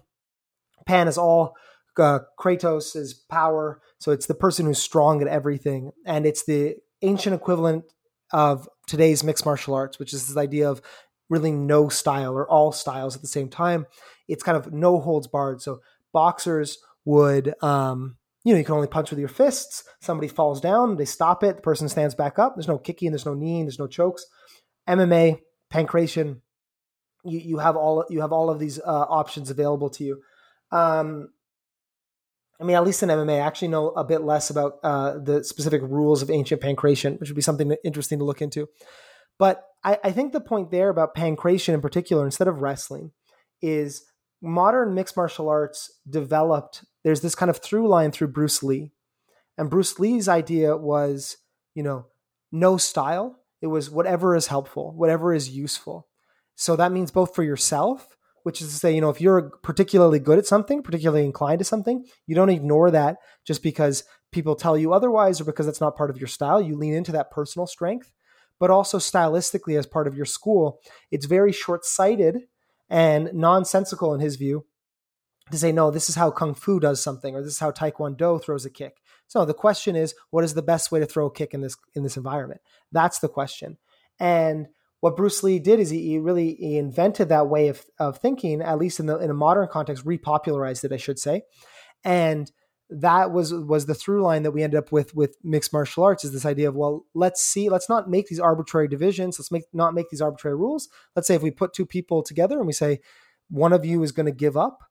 pan is all uh, Kratos is power. So it's the person who's strong at everything, and it's the ancient equivalent of today's mixed martial arts, which is this idea of really no style or all styles at the same time. It's kind of no holds barred. So boxers would um, you know, you can only punch with your fists. Somebody falls down, they stop it, the person stands back up. There's no kicking, there's no kneeing, there's no chokes. MMA, pankration, you, you have all you have all of these uh, options available to you. Um, I mean, at least in MMA, I actually know a bit less about uh, the specific rules of ancient pankration, which would be something interesting to look into. But I, I think the point there about pankration in particular, instead of wrestling, is modern mixed martial arts developed. There's this kind of through line through Bruce Lee, and Bruce Lee's idea was, you know, no style. It was whatever is helpful, whatever is useful. So that means both for yourself, which is to say, you know, if you're particularly good at something, particularly inclined to something, you don't ignore that just because people tell you otherwise or because it's not part of your style. You lean into that personal strength, but also stylistically as part of your school. It's very short sighted and nonsensical in his view to say, no, this is how Kung Fu does something or this is how Taekwondo throws a kick. So the question is, what is the best way to throw a kick in this in this environment? That's the question. And what Bruce Lee did is he, he really he invented that way of, of thinking, at least in the in a modern context, repopularized it, I should say. And that was was the through line that we ended up with with mixed martial arts is this idea of well let's see let's not make these arbitrary divisions let's make not make these arbitrary rules let's say if we put two people together and we say one of you is going to give up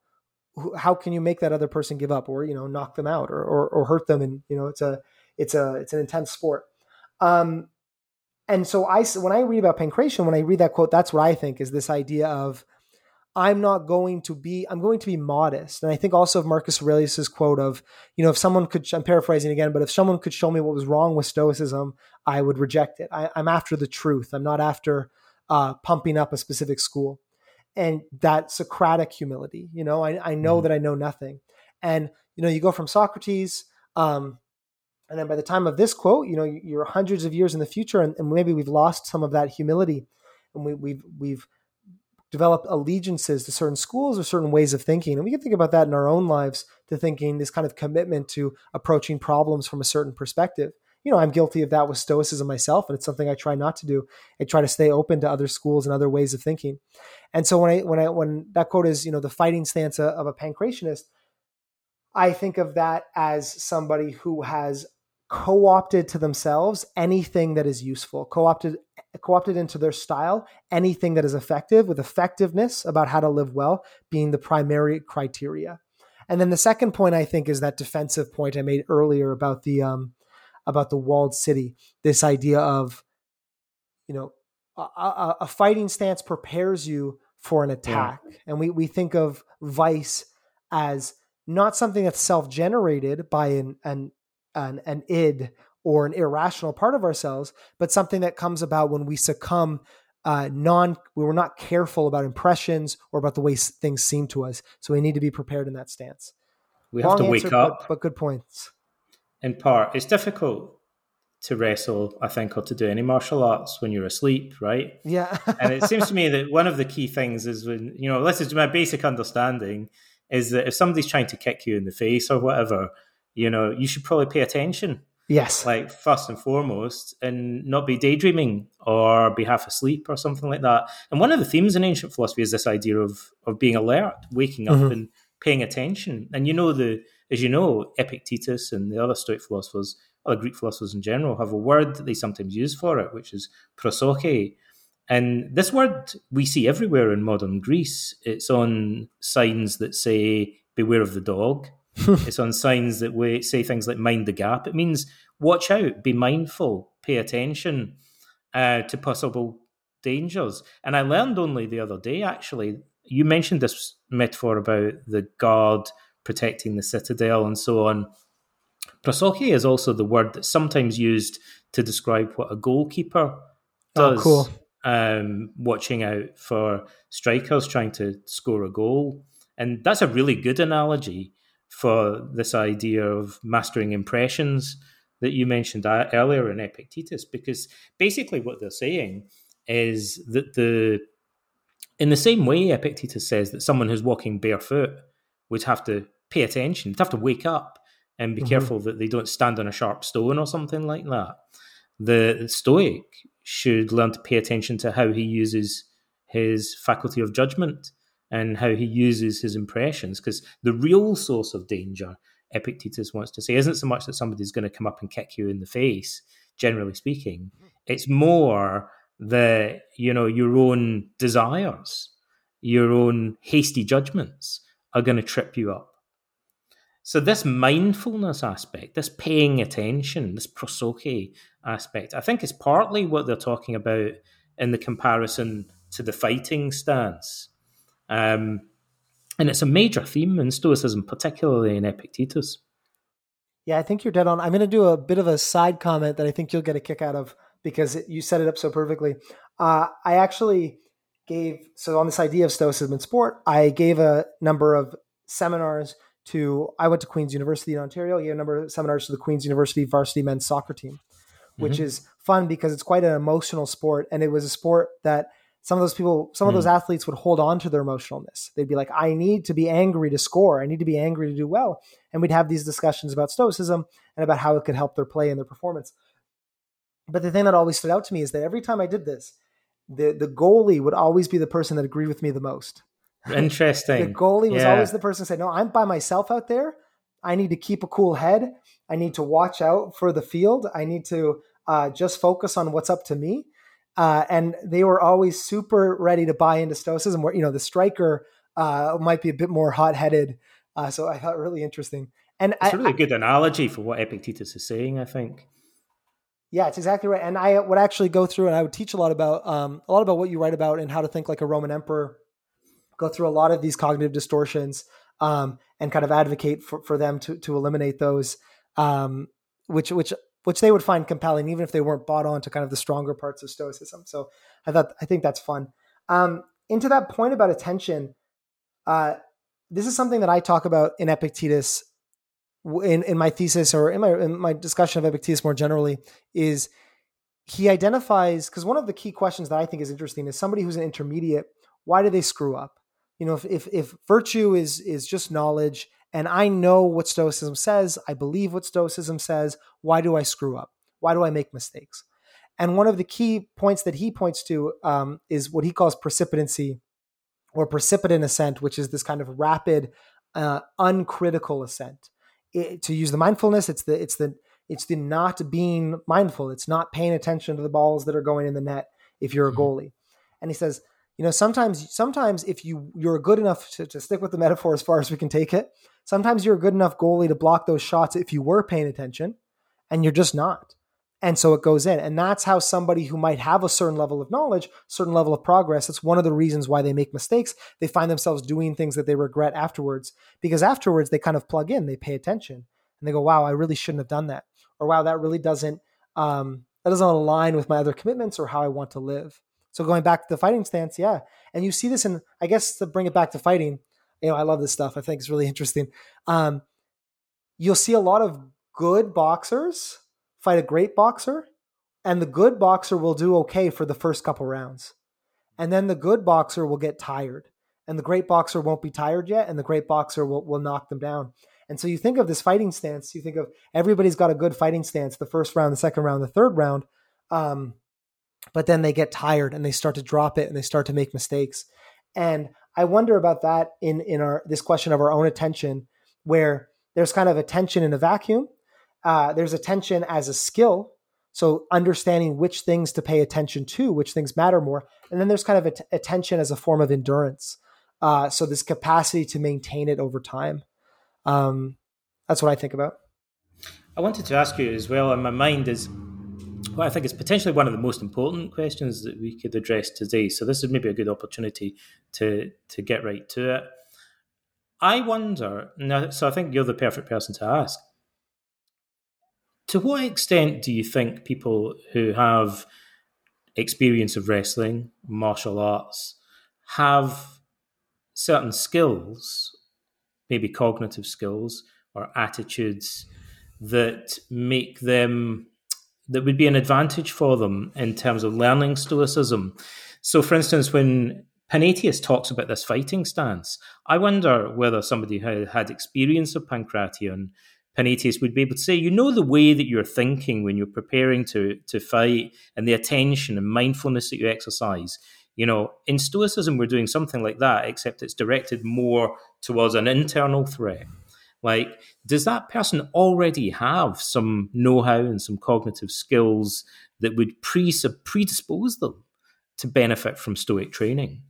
how can you make that other person give up or you know knock them out or, or, or hurt them and you know it's a it's a it's an intense sport um and so I, when I read about pankration, when I read that quote, that's what I think is this idea of I'm not going to be, I'm going to be modest. And I think also of Marcus Aurelius's quote of, you know, if someone could, I'm paraphrasing again, but if someone could show me what was wrong with Stoicism, I would reject it. I, am after the truth. I'm not after uh, pumping up a specific school. And that Socratic humility, you know, I, I know mm-hmm. that I know nothing. And, you know, you go from Socrates, um, and then by the time of this quote, you know, you're hundreds of years in the future, and, and maybe we've lost some of that humility, and we, we've we've developed allegiances to certain schools or certain ways of thinking, and we can think about that in our own lives to thinking this kind of commitment to approaching problems from a certain perspective. You know, I'm guilty of that with Stoicism myself, and it's something I try not to do. I try to stay open to other schools and other ways of thinking. And so when I when I when that quote is, you know, the fighting stance of a pankrationist, I think of that as somebody who has co-opted to themselves anything that is useful, co-opted co-opted into their style anything that is effective with effectiveness about how to live well being the primary criteria. And then the second point I think is that defensive point I made earlier about the um, about the walled city. This idea of you know a, a fighting stance prepares you for an attack, yeah. and we we think of vice as not something that's self-generated by an, an an, an id or an irrational part of ourselves, but something that comes about when we succumb uh, non we were not careful about impressions or about the way things seem to us. So we need to be prepared in that stance. We Long have to answer, wake up. But, but, good points. In part, it's difficult to wrestle, I think, or to do any martial arts when you're asleep, right? Yeah. and it seems to me that one of the key things is when, you know, this is my basic understanding is that if somebody's trying to kick you in the face or whatever, you know, you should probably pay attention. Yes. Like first and foremost, and not be daydreaming or be half asleep or something like that. And one of the themes in ancient philosophy is this idea of of being alert, waking up mm-hmm. and paying attention. And you know the as you know, Epictetus and the other Stoic philosophers, other Greek philosophers in general, have a word that they sometimes use for it, which is prosoche. And this word we see everywhere in modern Greece. It's on signs that say, beware of the dog. it's on signs that we say things like mind the gap. It means watch out, be mindful, pay attention uh, to possible dangers. And I learned only the other day, actually, you mentioned this metaphor about the guard protecting the citadel and so on. Prosoche is also the word that's sometimes used to describe what a goalkeeper does. Oh, cool. Um, watching out for strikers trying to score a goal. And that's a really good analogy for this idea of mastering impressions that you mentioned earlier in Epictetus, because basically what they're saying is that the in the same way Epictetus says that someone who's walking barefoot would have to pay attention, would have to wake up and be mm-hmm. careful that they don't stand on a sharp stone or something like that. The, the Stoic should learn to pay attention to how he uses his faculty of judgment and how he uses his impressions because the real source of danger Epictetus wants to say isn't so much that somebody's going to come up and kick you in the face, generally speaking. It's more the you know your own desires, your own hasty judgments are going to trip you up. So this mindfulness aspect, this paying attention, this prosoche aspect, I think is partly what they're talking about in the comparison to the fighting stance. Um, and it's a major theme in Stoicism, particularly in Epictetus. Yeah, I think you're dead on. I'm going to do a bit of a side comment that I think you'll get a kick out of because you set it up so perfectly. Uh, I actually gave, so on this idea of Stoicism in sport, I gave a number of seminars to, I went to Queen's University in Ontario, I gave a number of seminars to the Queen's University varsity men's soccer team, which mm-hmm. is fun because it's quite an emotional sport. And it was a sport that some of those people, some of those hmm. athletes would hold on to their emotionalness. They'd be like, I need to be angry to score. I need to be angry to do well. And we'd have these discussions about stoicism and about how it could help their play and their performance. But the thing that always stood out to me is that every time I did this, the, the goalie would always be the person that agreed with me the most. Interesting. the goalie was yeah. always the person said, No, I'm by myself out there. I need to keep a cool head. I need to watch out for the field. I need to uh, just focus on what's up to me. Uh, and they were always super ready to buy into stoicism. Where you know the striker uh, might be a bit more hot headed. Uh, so I thought really interesting. And it's I, a really good analogy for what Epictetus is saying. I think. Yeah, it's exactly right. And I would actually go through and I would teach a lot about um, a lot about what you write about and how to think like a Roman emperor. Go through a lot of these cognitive distortions um, and kind of advocate for, for them to to eliminate those, um, which which which they would find compelling, even if they weren't bought on to kind of the stronger parts of Stoicism. So I thought I think that's fun. Um, into that point about attention, uh, this is something that I talk about in Epictetus, in in my thesis or in my in my discussion of Epictetus more generally. Is he identifies because one of the key questions that I think is interesting is somebody who's an intermediate. Why do they screw up? You know, if if, if virtue is is just knowledge and I know what Stoicism says. I believe what Stoicism says. Why do I screw up? Why do I make mistakes? And one of the key points that he points to um, is what he calls precipitancy or precipitant assent, which is this kind of rapid, uh, uncritical assent. It, to use the mindfulness, it's the it's the it's the not being mindful. It's not paying attention to the balls that are going in the net if you're a mm-hmm. goalie. And he says, you know, sometimes sometimes if you you're good enough to, to stick with the metaphor as far as we can take it, Sometimes you're a good enough goalie to block those shots if you were paying attention, and you're just not. And so it goes in. And that's how somebody who might have a certain level of knowledge, certain level of progress, that's one of the reasons why they make mistakes. They find themselves doing things that they regret afterwards because afterwards they kind of plug in, they pay attention, and they go, wow, I really shouldn't have done that. Or wow, that really doesn't um, that doesn't align with my other commitments or how I want to live. So going back to the fighting stance, yeah. And you see this in, I guess to bring it back to fighting, you know, I love this stuff. I think it's really interesting. Um, you'll see a lot of good boxers fight a great boxer, and the good boxer will do okay for the first couple rounds. And then the good boxer will get tired, and the great boxer won't be tired yet, and the great boxer will, will knock them down. And so you think of this fighting stance, you think of everybody's got a good fighting stance the first round, the second round, the third round. Um, but then they get tired and they start to drop it and they start to make mistakes. And I wonder about that in in our this question of our own attention, where there's kind of attention in a vacuum. Uh, there's attention as a skill, so understanding which things to pay attention to, which things matter more, and then there's kind of attention as a form of endurance. Uh, so this capacity to maintain it over time. Um, that's what I think about. I wanted to ask you as well. In my mind is what I think is potentially one of the most important questions that we could address today. So this is maybe a good opportunity to to get right to it. I wonder. Now, so I think you're the perfect person to ask. To what extent do you think people who have experience of wrestling, martial arts, have certain skills, maybe cognitive skills or attitudes that make them that would be an advantage for them in terms of learning Stoicism. So, for instance, when Panaetius talks about this fighting stance, I wonder whether somebody who had experience of Pankration, Panaetius would be able to say, you know, the way that you're thinking when you're preparing to, to fight and the attention and mindfulness that you exercise. You know, in Stoicism, we're doing something like that, except it's directed more towards an internal threat. Like, does that person already have some know how and some cognitive skills that would predispose them to benefit from Stoic training?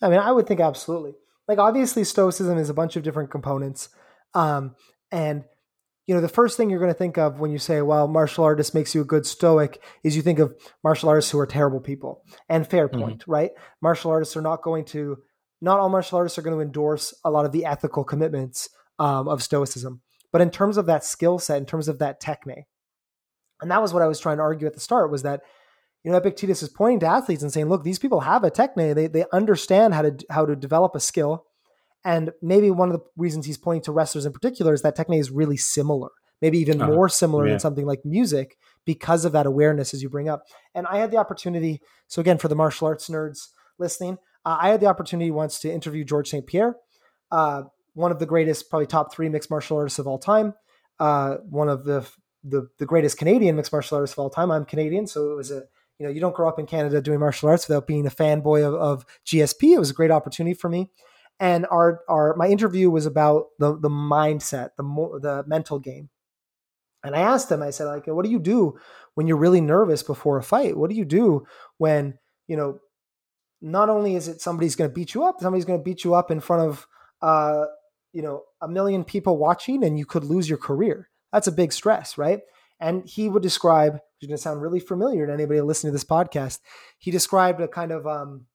I mean, I would think absolutely. Like, obviously, Stoicism is a bunch of different components. Um, and you know, the first thing you're going to think of when you say, well, martial artist makes you a good stoic is you think of martial artists who are terrible people. And fair mm-hmm. point, mm-hmm. right? Martial artists are not going to, not all martial artists are going to endorse a lot of the ethical commitments um, of stoicism. But in terms of that skill set, in terms of that technique, and that was what I was trying to argue at the start was that, you know, Epictetus is pointing to athletes and saying, look, these people have a technique. They, they understand how to, how to develop a skill and maybe one of the reasons he's pointing to wrestlers in particular is that technique is really similar, maybe even uh-huh. more similar yeah. than something like music because of that awareness as you bring up. And I had the opportunity, so again, for the martial arts nerds listening, uh, I had the opportunity once to interview Georges St-Pierre, uh, one of the greatest, probably top three mixed martial artists of all time, uh, one of the, the the greatest Canadian mixed martial artists of all time. I'm Canadian, so it was a you know you don't grow up in Canada doing martial arts without being a fanboy of, of GSP. It was a great opportunity for me and our our my interview was about the the mindset, the the mental game. And I asked him, I said, like, what do you do when you're really nervous before a fight? What do you do when you know? Not only is it somebody's going to beat you up, somebody's going to beat you up in front of uh, you know a million people watching, and you could lose your career. That's a big stress, right? And he would describe, which is going to sound really familiar to anybody listening to this podcast. He described a kind of um,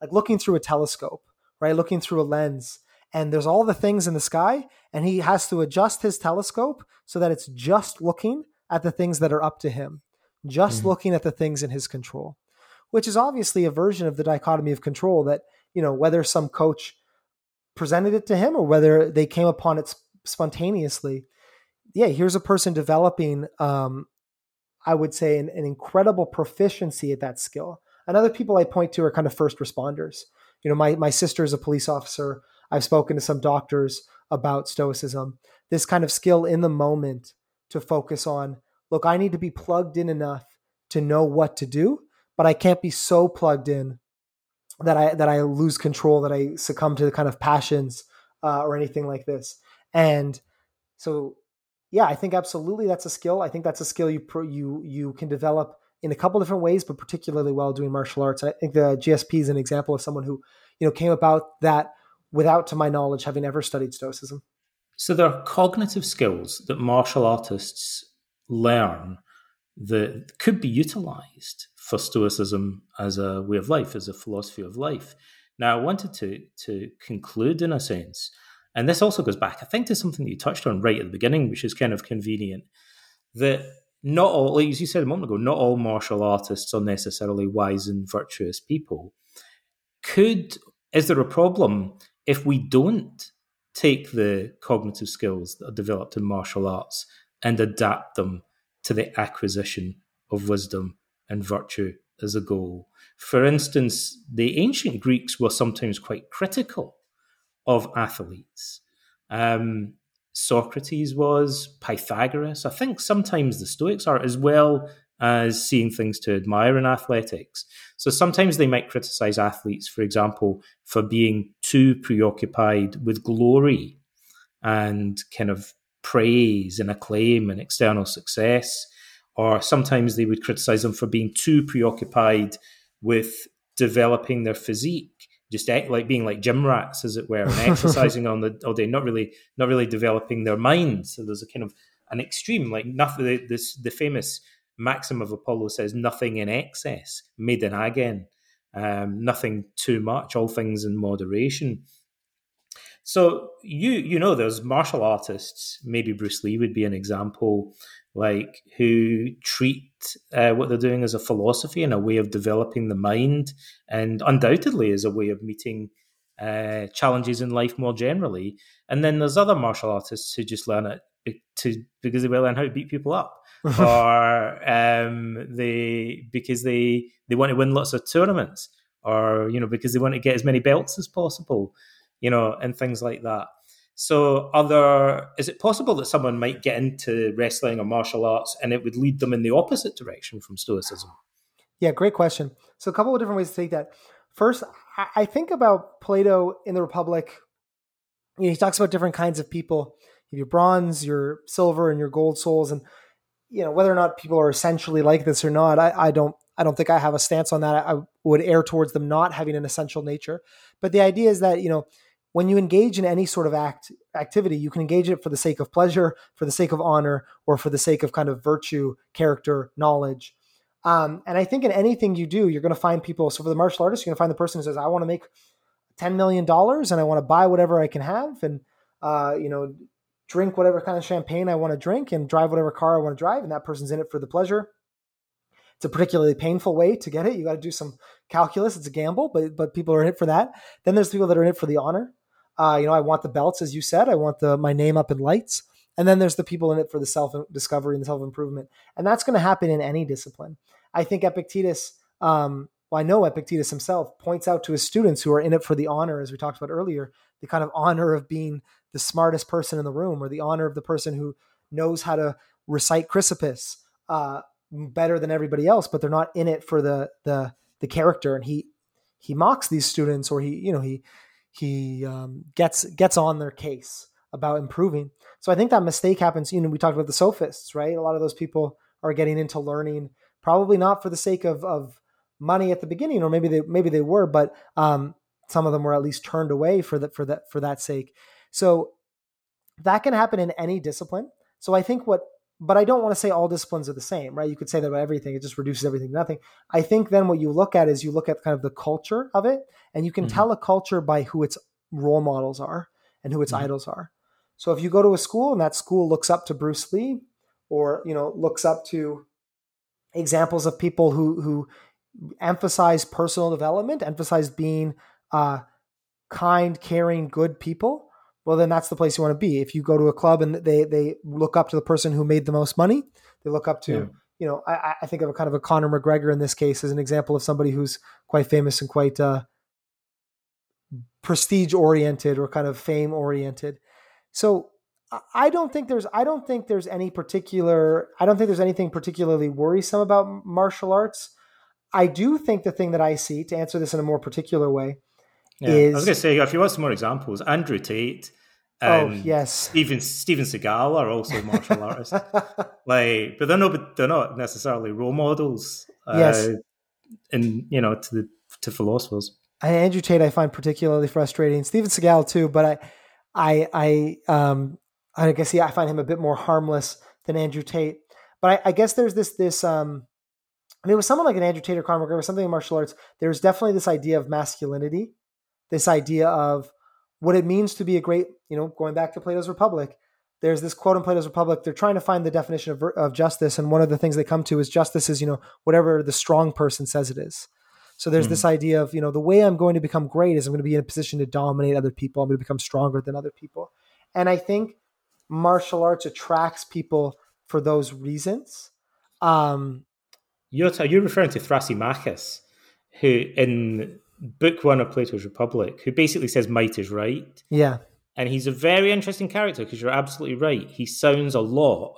like looking through a telescope right? Looking through a lens. And there's all the things in the sky, and he has to adjust his telescope so that it's just looking at the things that are up to him, just mm looking at the things in his control, which is obviously a version of the dichotomy of control that, you know, whether some coach presented it to him or whether they came upon it spontaneously. Yeah, here's a person developing, um, I would say, an, an incredible proficiency at that skill. And other people I point to are kind of first responders you know, my my sister is a police officer. I've spoken to some doctors about stoicism. This kind of skill in the moment to focus on, look, I need to be plugged in enough to know what to do, but I can't be so plugged in that I that I lose control, that I succumb to the kind of passions uh, or anything like this. And so, yeah, I think absolutely that's a skill. I think that's a skill you pro, you you can develop in a couple different ways, but particularly well doing martial arts. I think the GSP is an example of someone who, you know, came about that without, to my knowledge, having ever studied Stoicism. So there are cognitive skills that martial artists learn that could be utilized for Stoicism as a way of life, as a philosophy of life. Now, I wanted to to conclude in a sense, and this also goes back, I think, to something that you touched on right at the beginning, which is kind of convenient. That not all, like you said a moment ago, not all martial artists are necessarily wise and virtuous people. Could is there a problem if we don't take the cognitive skills that are developed in martial arts and adapt them to the acquisition of wisdom and virtue as a goal? For instance, the ancient Greeks were sometimes quite critical of athletes. Um, Socrates was, Pythagoras. I think sometimes the Stoics are as well as seeing things to admire in athletics. So sometimes they might criticize athletes, for example, for being too preoccupied with glory and kind of praise and acclaim and external success. Or sometimes they would criticize them for being too preoccupied with developing their physique just like being like gym rats, as it were, and exercising on the all day, not really, not really developing their minds. So there's a kind of an extreme, like nothing. This the famous maxim of Apollo says, "Nothing in excess, meden agan, um, nothing too much, all things in moderation." So you you know, there's martial artists. Maybe Bruce Lee would be an example like who treat uh, what they're doing as a philosophy and a way of developing the mind, and undoubtedly as a way of meeting uh, challenges in life more generally. And then there's other martial artists who just learn it to because they will learn how to beat people up, or um, they because they they want to win lots of tournaments, or you know because they want to get as many belts as possible, you know, and things like that. So, other is it possible that someone might get into wrestling or martial arts and it would lead them in the opposite direction from Stoicism? Yeah, great question. So, a couple of different ways to take that. First, I think about Plato in the Republic you know, he talks about different kinds of people. Your bronze, your silver, and your gold souls, and you know whether or not people are essentially like this or not. I, I don't I don't think I have a stance on that. I, I would err towards them not having an essential nature. But the idea is that you know when you engage in any sort of act activity, you can engage it for the sake of pleasure, for the sake of honor, or for the sake of kind of virtue, character, knowledge. Um, and I think in anything you do, you're going to find people. So for the martial artist, you're going to find the person who says, "I want to make ten million dollars, and I want to buy whatever I can have, and uh, you know, drink whatever kind of champagne I want to drink, and drive whatever car I want to drive." And that person's in it for the pleasure. It's a particularly painful way to get it. You got to do some calculus. It's a gamble, but but people are in it for that. Then there's people that are in it for the honor. Uh, you know, I want the belts, as you said. I want the my name up in lights. And then there's the people in it for the self discovery and the self improvement, and that's going to happen in any discipline. I think Epictetus, um, well, I know Epictetus himself points out to his students who are in it for the honor, as we talked about earlier, the kind of honor of being the smartest person in the room, or the honor of the person who knows how to recite Chrysippus uh, better than everybody else, but they're not in it for the the the character. And he he mocks these students, or he you know he he um, gets gets on their case about improving. So I think that mistake happens. You know, we talked about the sophists, right? A lot of those people are getting into learning probably not for the sake of of money at the beginning, or maybe they maybe they were, but um, some of them were at least turned away for that for that for that sake. So that can happen in any discipline. So I think what but I don't want to say all disciplines are the same, right? You could say that about everything. It just reduces everything to nothing. I think then what you look at is you look at kind of the culture of it, and you can mm-hmm. tell a culture by who its role models are and who its mm-hmm. idols are. So if you go to a school and that school looks up to Bruce Lee, or you know looks up to examples of people who who emphasize personal development, emphasize being uh, kind, caring, good people, well, then that's the place you want to be. If you go to a club and they they look up to the person who made the most money, they look up to yeah. you know I, I, think of a kind of a Conor McGregor in this case as an example of somebody who's quite famous and quite uh, prestige oriented or kind of fame oriented. So I don't think there's I don't think there's any particular I don't think there's anything particularly worrisome about martial arts. I do think the thing that I see to answer this in a more particular way yeah. is I was going to say if you want some more examples, Andrew Tate. oh yes, Steven Steven Seagal are also martial artists. Like, but they're not they're not necessarily role models. Uh, yes, and you know to the to philosophers. Andrew Tate I find particularly frustrating. Steven Seagal too, but I I I um I guess yeah, I find him a bit more harmless than Andrew Tate. But I, I guess there's this this um I mean, with someone like an Andrew Tate or Conor McGregor, something in martial arts, there's definitely this idea of masculinity, this idea of what it means to be a great, you know, going back to Plato's Republic. There's this quote in Plato's Republic. They're trying to find the definition of, of justice, and one of the things they come to is justice is, you know, whatever the strong person says it is. So there's mm-hmm. this idea of, you know, the way I'm going to become great is I'm going to be in a position to dominate other people. I'm going to become stronger than other people. And I think martial arts attracts people for those reasons. Um, you're, t- you're referring to Thrasymachus, who in book one of Plato's Republic, who basically says might is right. Yeah. And he's a very interesting character because you're absolutely right. He sounds a lot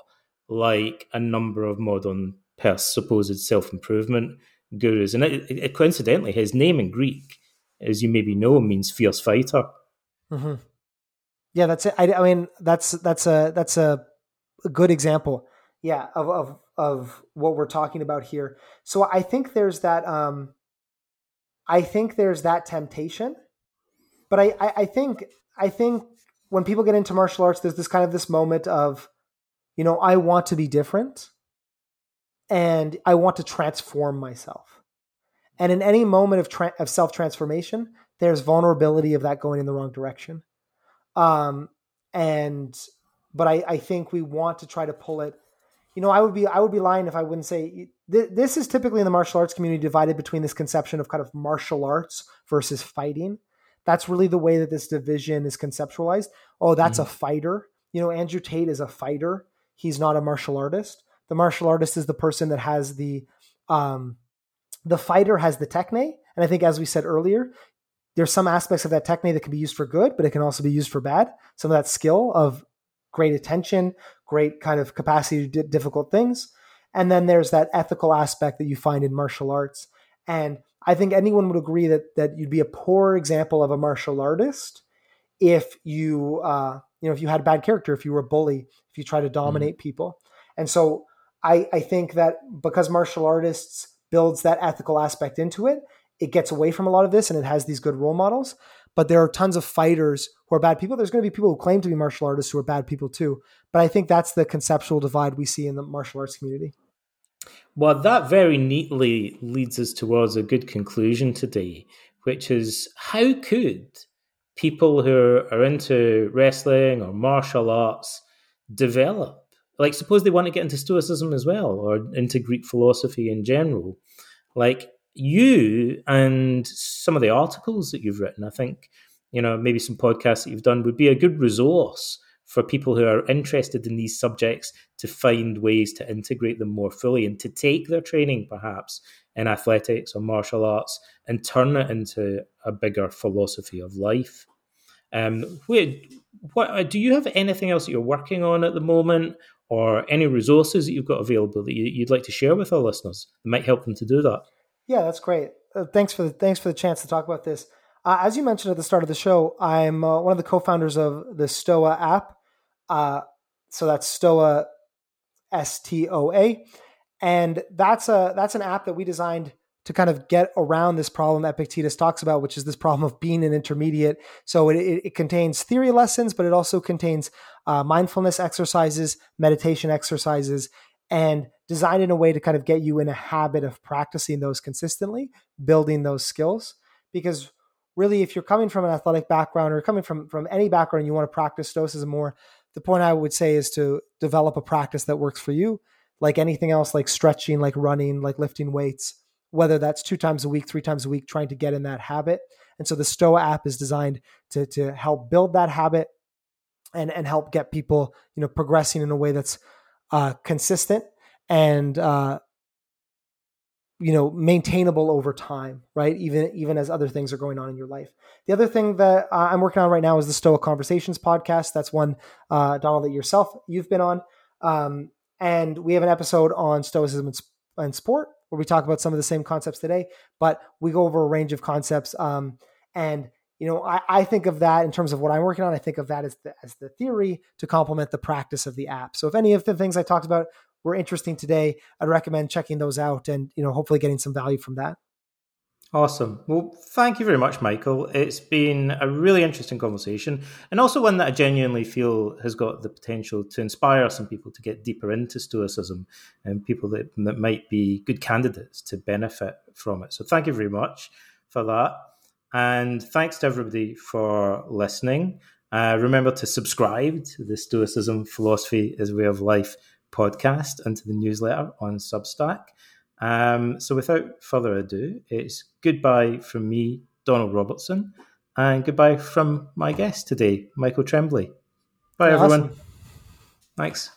like a number of modern supposed self improvement gurus. And it, it, coincidentally, his name in Greek, as you maybe know, means fierce fighter. Mm-hmm. Yeah, that's it. I, I mean, that's that's a that's a, a good example. Yeah, of of of what we're talking about here. So I think there's that. Um, I think there's that temptation, but I, I I think I think when people get into martial arts, there's this kind of this moment of, you know, I want to be different, and I want to transform myself. And in any moment of tra- of self transformation, there's vulnerability of that going in the wrong direction. Um, and but I, I think we want to try to pull it. You know, I would be I would be lying if I wouldn't say th- this is typically in the martial arts community divided between this conception of kind of martial arts versus fighting. That's really the way that this division is conceptualized. Oh, that's mm-hmm. a fighter. You know, Andrew Tate is a fighter. He's not a martial artist. The martial artist is the person that has the um, the fighter has the techne. And I think, as we said earlier, there's some aspects of that technique that can be used for good, but it can also be used for bad. Some of that skill of great attention, great kind of capacity to do difficult things. And then there's that ethical aspect that you find in martial arts. And I think anyone would agree that that you'd be a poor example of a martial artist if you uh, you know if you had a bad character, if you were a bully, if you try to dominate mm-hmm. people. And so I, I think that because martial artists builds that ethical aspect into it, it gets away from a lot of this and it has these good role models. But there are tons of fighters who are bad people. There's going to be people who claim to be martial artists who are bad people too. But I think that's the conceptual divide we see in the martial arts community. Well, that very neatly leads us towards a good conclusion today, which is how could people who are into wrestling or martial arts develop? Like, suppose they want to get into Stoicism as well or into Greek philosophy in general. Like, you and some of the articles that you've written, I think, you know, maybe some podcasts that you've done would be a good resource for people who are interested in these subjects to find ways to integrate them more fully and to take their training perhaps in athletics or martial arts and turn it into a bigger philosophy of life. Um, wait, what do you have anything else that you're working on at the moment, or any resources that you've got available that you, would like to share with our listeners that might help them to do that? Yeah, that's great. Uh, thanks for the, thanks for the chance to talk about this. Uh, as you mentioned at the start of the show, I'm uh, one of the co-founders of the Stoa app. Uh, so that's Stoa, S T O A, and that's a that's an app that we designed to kind of get around this problem Epictetus talks about, which is this problem of being an intermediate. So it, it, it contains theory lessons, but it also contains uh, mindfulness exercises, meditation exercises, and designed in a way to kind of get you in a habit of practicing those consistently, building those skills. Because really, if you're coming from an athletic background or coming from from any background, you want to practice stoicism more, the point I would say is to develop a practice that works for you. Like anything else, like stretching, like running, like lifting weights, whether that's two times a week, three times a week, trying to get in that habit. And so the Stoa app is designed to to help build that habit and and help get people, you know, progressing in a way that's uh, consistent and uh, you know maintainable over time right? Even even as other things are going on in your life. The other thing that i'm working on right now is the Stoa Conversations podcast. That's one uh, donald that yourself you've been on. Um, and we have an episode on stoicism and, and, sport where we talk about some of the same concepts today but we go over a range of concepts um, and you know I, I, think of that in terms of what i'm working on i think of that as the, as the theory to complement the practice of the app. So if any of the things i talked about were interesting today, I'd recommend checking those out and you know hopefully getting some value from that. Awesome. Well, thank you very much, Michael. It's been a really interesting conversation and also one that I genuinely feel has got the potential to inspire some people to get deeper into Stoicism and people that, that might be good candidates to benefit from it. So, thank you very much for that. And thanks to everybody for listening. Uh, remember to subscribe to the Stoicism Philosophy as Way of Life podcast and to the newsletter on Substack. Um, so without further ado, it's goodbye from me, Donald Robertson, and goodbye from my guest today, Michael Tremblay. Bye, everyone. Awesome. Thanks.